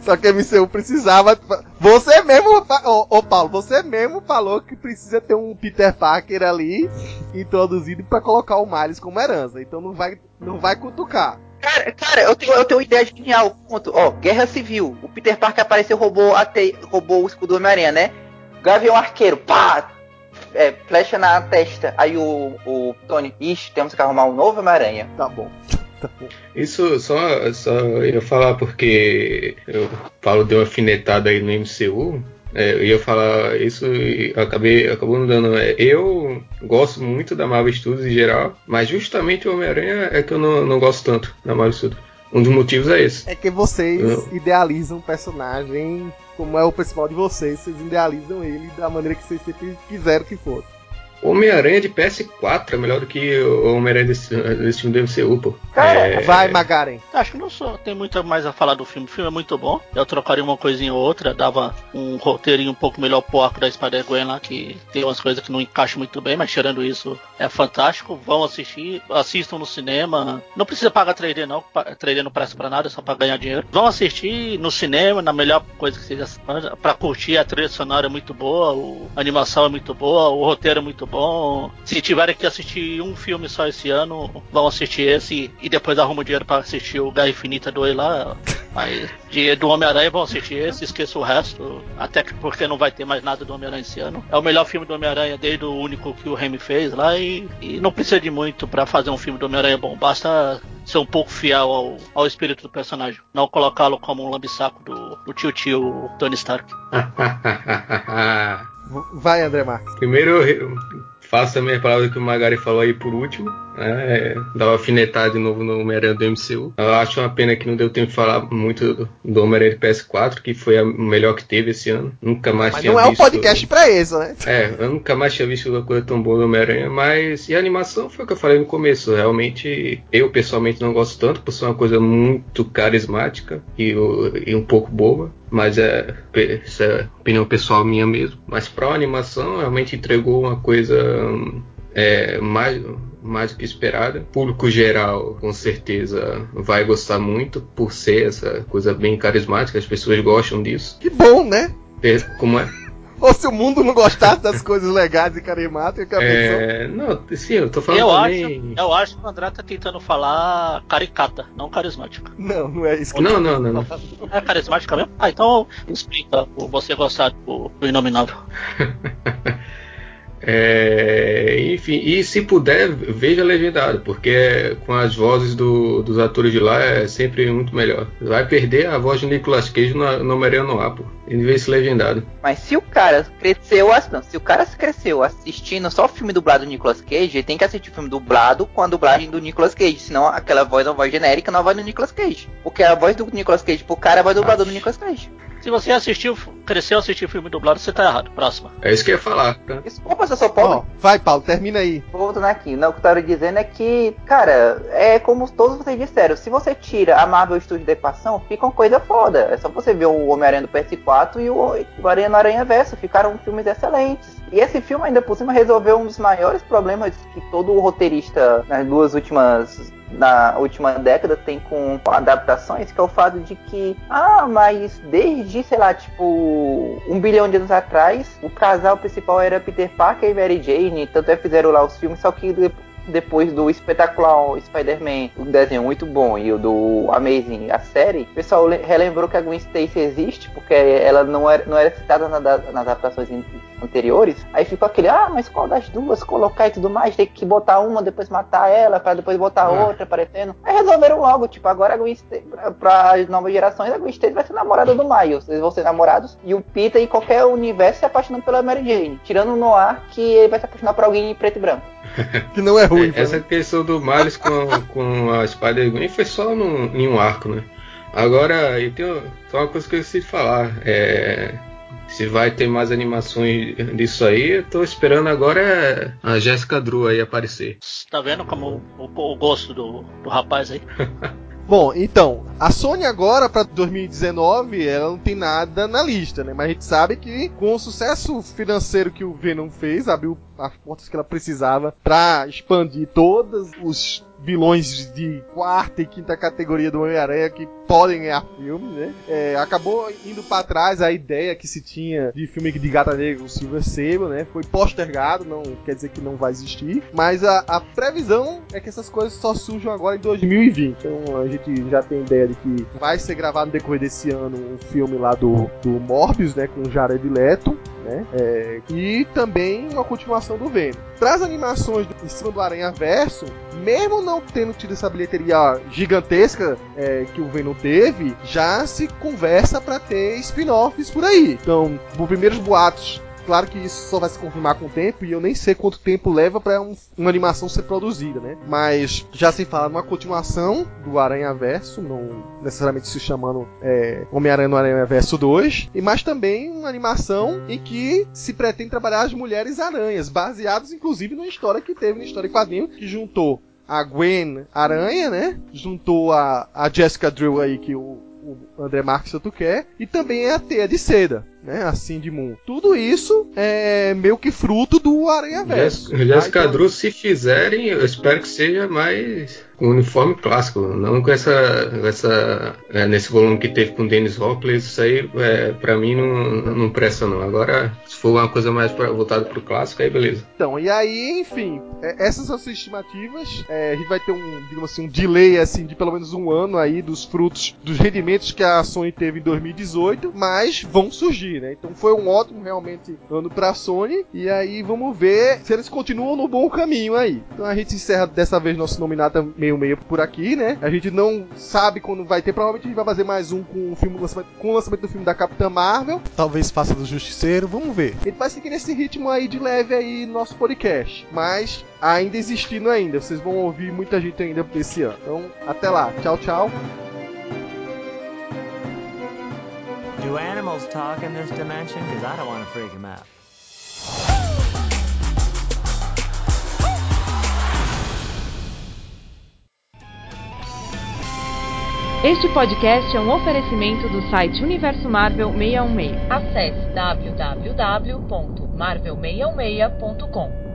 Só que a MCU precisava. Você mesmo, ô, ô Paulo, você mesmo falou que precisa ter um Peter Parker ali introduzido para colocar o Miles como herança. Então não vai, não vai cutucar. Cara, cara, eu tenho, eu tenho uma ideia genial. Ponto. Ó, Guerra Civil. O Peter Parker apareceu, roubou, a te... roubou o escudo do Homem-Aranha, né? Gavião Arqueiro, pá! É, flecha na testa. Aí o, o Tony, ixi, temos que arrumar um novo Homem-Aranha. Tá bom. Tá bom. Isso só, só ia falar porque eu falo de uma alfinetada aí no MCU. É, eu ia falar isso e acabei acabou não dando. É, eu gosto muito da Marvel Studios em geral, mas justamente o Homem-Aranha é que eu não, não gosto tanto da Marvel Studios. Um dos motivos é esse. É que vocês Eu- idealizam o personagem como é o principal de vocês, vocês idealizam ele da maneira que vocês sempre quiseram que fosse. Homem-Aranha de PS4 é melhor do que o Homem-Aranha desse, desse filme do MCU, pô. Cara, É, Vai, Magaren. Acho que não sou, tem muito mais a falar do filme. O filme é muito bom. Eu trocaria uma coisinha ou outra, dava um roteirinho um pouco melhor pro arco da Spider-Gwen lá, que tem umas coisas que não encaixam muito bem, mas tirando isso, é fantástico. Vão assistir, assistam no cinema. Não precisa pagar 3D não, pa- 3D não presta pra nada, é só pra ganhar dinheiro. Vão assistir no cinema, na melhor coisa que seja pra curtir. A trilha sonora é muito boa, o- a animação é muito boa, o roteiro é muito bom. Se tiverem que assistir um filme só esse ano, vão assistir esse e depois arrumam dinheiro pra assistir o Guerra Infinita 2 lá. Mas de, do Homem-Aranha vão assistir esse, esqueça o resto. Até que porque não vai ter mais nada do Homem-Aranha esse ano. É o melhor filme do Homem-Aranha desde o único que o Remy fez lá e, e não precisa de muito pra fazer um filme do Homem-Aranha bom. Basta ser um pouco fiel ao, ao espírito do personagem. Não colocá-lo como um lambisaco do, do tio-tio Tony Stark. Vai, André Marques. Primeiro, eu faço a minha palavra que o Magari falou aí por último. É, Dar uma alfinetada de novo no Homem-Aranha do MCU. Eu acho uma pena que não deu tempo de falar muito do, do Homem-Aranha de PS4, que foi a- o melhor que teve esse ano. Nunca mais Mas tinha não é visto. podcast pra isso, né? É, eu nunca mais tinha visto uma coisa tão boa do Homem-Aranha, mas e a animação foi o que eu falei no começo. Realmente, eu pessoalmente não gosto tanto, por ser uma coisa muito carismática e, e um pouco boba. Mas é, essa é opinião pessoal minha mesmo. Mas pra uma animação, realmente entregou uma coisa hum, é, mais, mais do que esperada. O público geral, com certeza, vai gostar muito por ser essa coisa bem carismática. As pessoas gostam disso. Que bom, né? Como é? Ou se o mundo não gostasse das coisas legais e carismáticas, que a pessoa... É, não, sim, eu tô falando Eu acho, também. eu acho que o André tá tentando falar caricata, não carismática. Não, não é isso que Não, não, não, não. É carismática mesmo? Ah, então explica por você gostar do, do Inominável. É, enfim, e se puder, veja legendado, porque com as vozes do- dos atores de lá é sempre muito melhor. Vai perder a voz de Nicolas Cage no, no Homem-Aranha no Apo. E ver esse legendado. Mas se o cara cresceu, não, se o cara cresceu assistindo só o filme dublado do Nicolas Cage, ele tem que assistir o filme dublado com a dublagem do Nicolas Cage, senão aquela voz é uma voz genérica, não é a voz do Nicolas Cage. Porque a voz do Nicolas Cage pro cara é a voz do Nicolas Cage. Se você assistiu, cresceu assistir filme dublado, você tá errado. Próxima. É isso que eu ia falar, tá? Desculpa se eu sou pobre. Ó, vai, Paulo, termina aí. Voltando aqui, não, o que eu tava dizendo é que, cara, é como todos vocês disseram, se você tira a Marvel Studios da equação, fica uma coisa foda. É só você ver o Homem-Aranha do PS4 e o o Aranha no Aranha Verso, ficaram filmes excelentes. E esse filme, ainda por cima, resolveu um dos maiores problemas que todo roteirista nas duas últimas na última década tem com adaptações, que é o fato de que, ah, mas desde, sei lá, tipo, um bilhão de anos atrás, o casal principal era Peter Parker e Mary Jane, tanto é que fizeram lá os filmes, só que depois do espetacular Spider-Man, o desenho muito bom, e o do Amazing, a série, o pessoal relembrou que a Gwen Stacy existe, porque ela não era, não era citada na, nas adaptações anteriores. Aí ficou aquele, ah, mas qual das duas colocar e tudo mais? Tem que botar uma, depois matar ela, para depois botar ah. outra aparecendo. Aí resolveram logo, tipo, agora a Gwen Stacy, pra as novas gerações, a Gwen Stacy vai ser namorada do Miles. Eles vão ser namorados, e o Peter, em qualquer universo, se apaixonando pela Mary Jane. Tirando o Noir, que ele vai se apaixonar por alguém em preto e branco. que não é ruim. É, essa questão do Miles com, com a Spider-Gwen foi só num, em um arco, né? Agora, eu tenho só uma coisa que eu esqueci de falar. É, se vai ter mais animações disso aí, eu tô esperando agora a Jéssica Drew aí aparecer. Tá vendo como o, o, o gosto do, do rapaz aí? Bom, então, a Sony agora para 2019, ela não tem nada na lista, né? Mas a gente sabe que com o sucesso financeiro que o Venom fez, abriu as portas que ela precisava para expandir todos os vilões de quarta e quinta categoria do Homem-Aranha que podem ganhar filme, né? É, acabou indo para trás a ideia que se tinha de filme de Gata Negra, o Silver Sable, né? Foi postergado, não quer dizer que não vai existir, mas a, a, previsão é que essas coisas só surjam agora em 2020. Então a gente já tem ideia de que vai ser gravado no decorrer desse ano um filme lá do, do Morbius, né? Com Jared Leto, né? É, e também uma continuação do Venom. Para as animações do, em cima do Aranha Verso, mesmo não tendo tido essa bilheteria gigantesca é, que o Venom teve, já se conversa para ter spin-offs por aí. Então, os primeiros boatos Claro que isso só vai se confirmar com o tempo e eu nem sei quanto tempo leva para um, uma animação ser produzida, né? Mas já se fala numa continuação do Aranha Verso, não necessariamente se chamando é, Homem-Aranha no Aranha Verso 2, e mais também uma animação em que se pretende trabalhar as mulheres aranhas, baseados inclusive numa história que teve na história em quadrinho que juntou a Gwen Aranha, né? Juntou a, a Jessica Drill aí que o, o André Marques tanto quer, e também é a Teia de Seda né? Assim de Moon. Tudo isso é meio que fruto do Aranha Verso. Jessica Drew, se fizerem, eu espero que seja mais com uniforme clássico, não com essa, essa é, nesse volume que teve com Dennis Hopper, isso aí é, para mim não, não presta não. Agora, se for uma coisa mais pra, voltada pro clássico, aí beleza. Então, e aí, enfim, é, essas são as estimativas. É, a gente vai ter um, digamos assim, um delay assim de pelo menos um ano aí dos frutos dos rendimentos que a Sony teve em 2018, mas vão surgir né? Então foi um ótimo realmente ano pra Sony. E aí vamos ver se eles continuam no bom caminho aí. Então a gente encerra dessa vez nosso nominata meio meio por aqui, né? A gente não sabe quando vai ter. Provavelmente a gente vai fazer mais um com o filme com o lançamento do filme da Capitã Marvel. Talvez faça do Justiceiro. Vamos ver. A gente vai seguir nesse ritmo aí de leve aí no nosso podcast. Mas ainda existindo ainda. Vocês vão ouvir muita gente ainda esse ano. Então, até lá. Tchau, tchau. Do animals talk in this dimension? Because I don't want to freak them out. Este podcast é um oferecimento do site Universo Marvel 616. Acesse www.marvel616.com.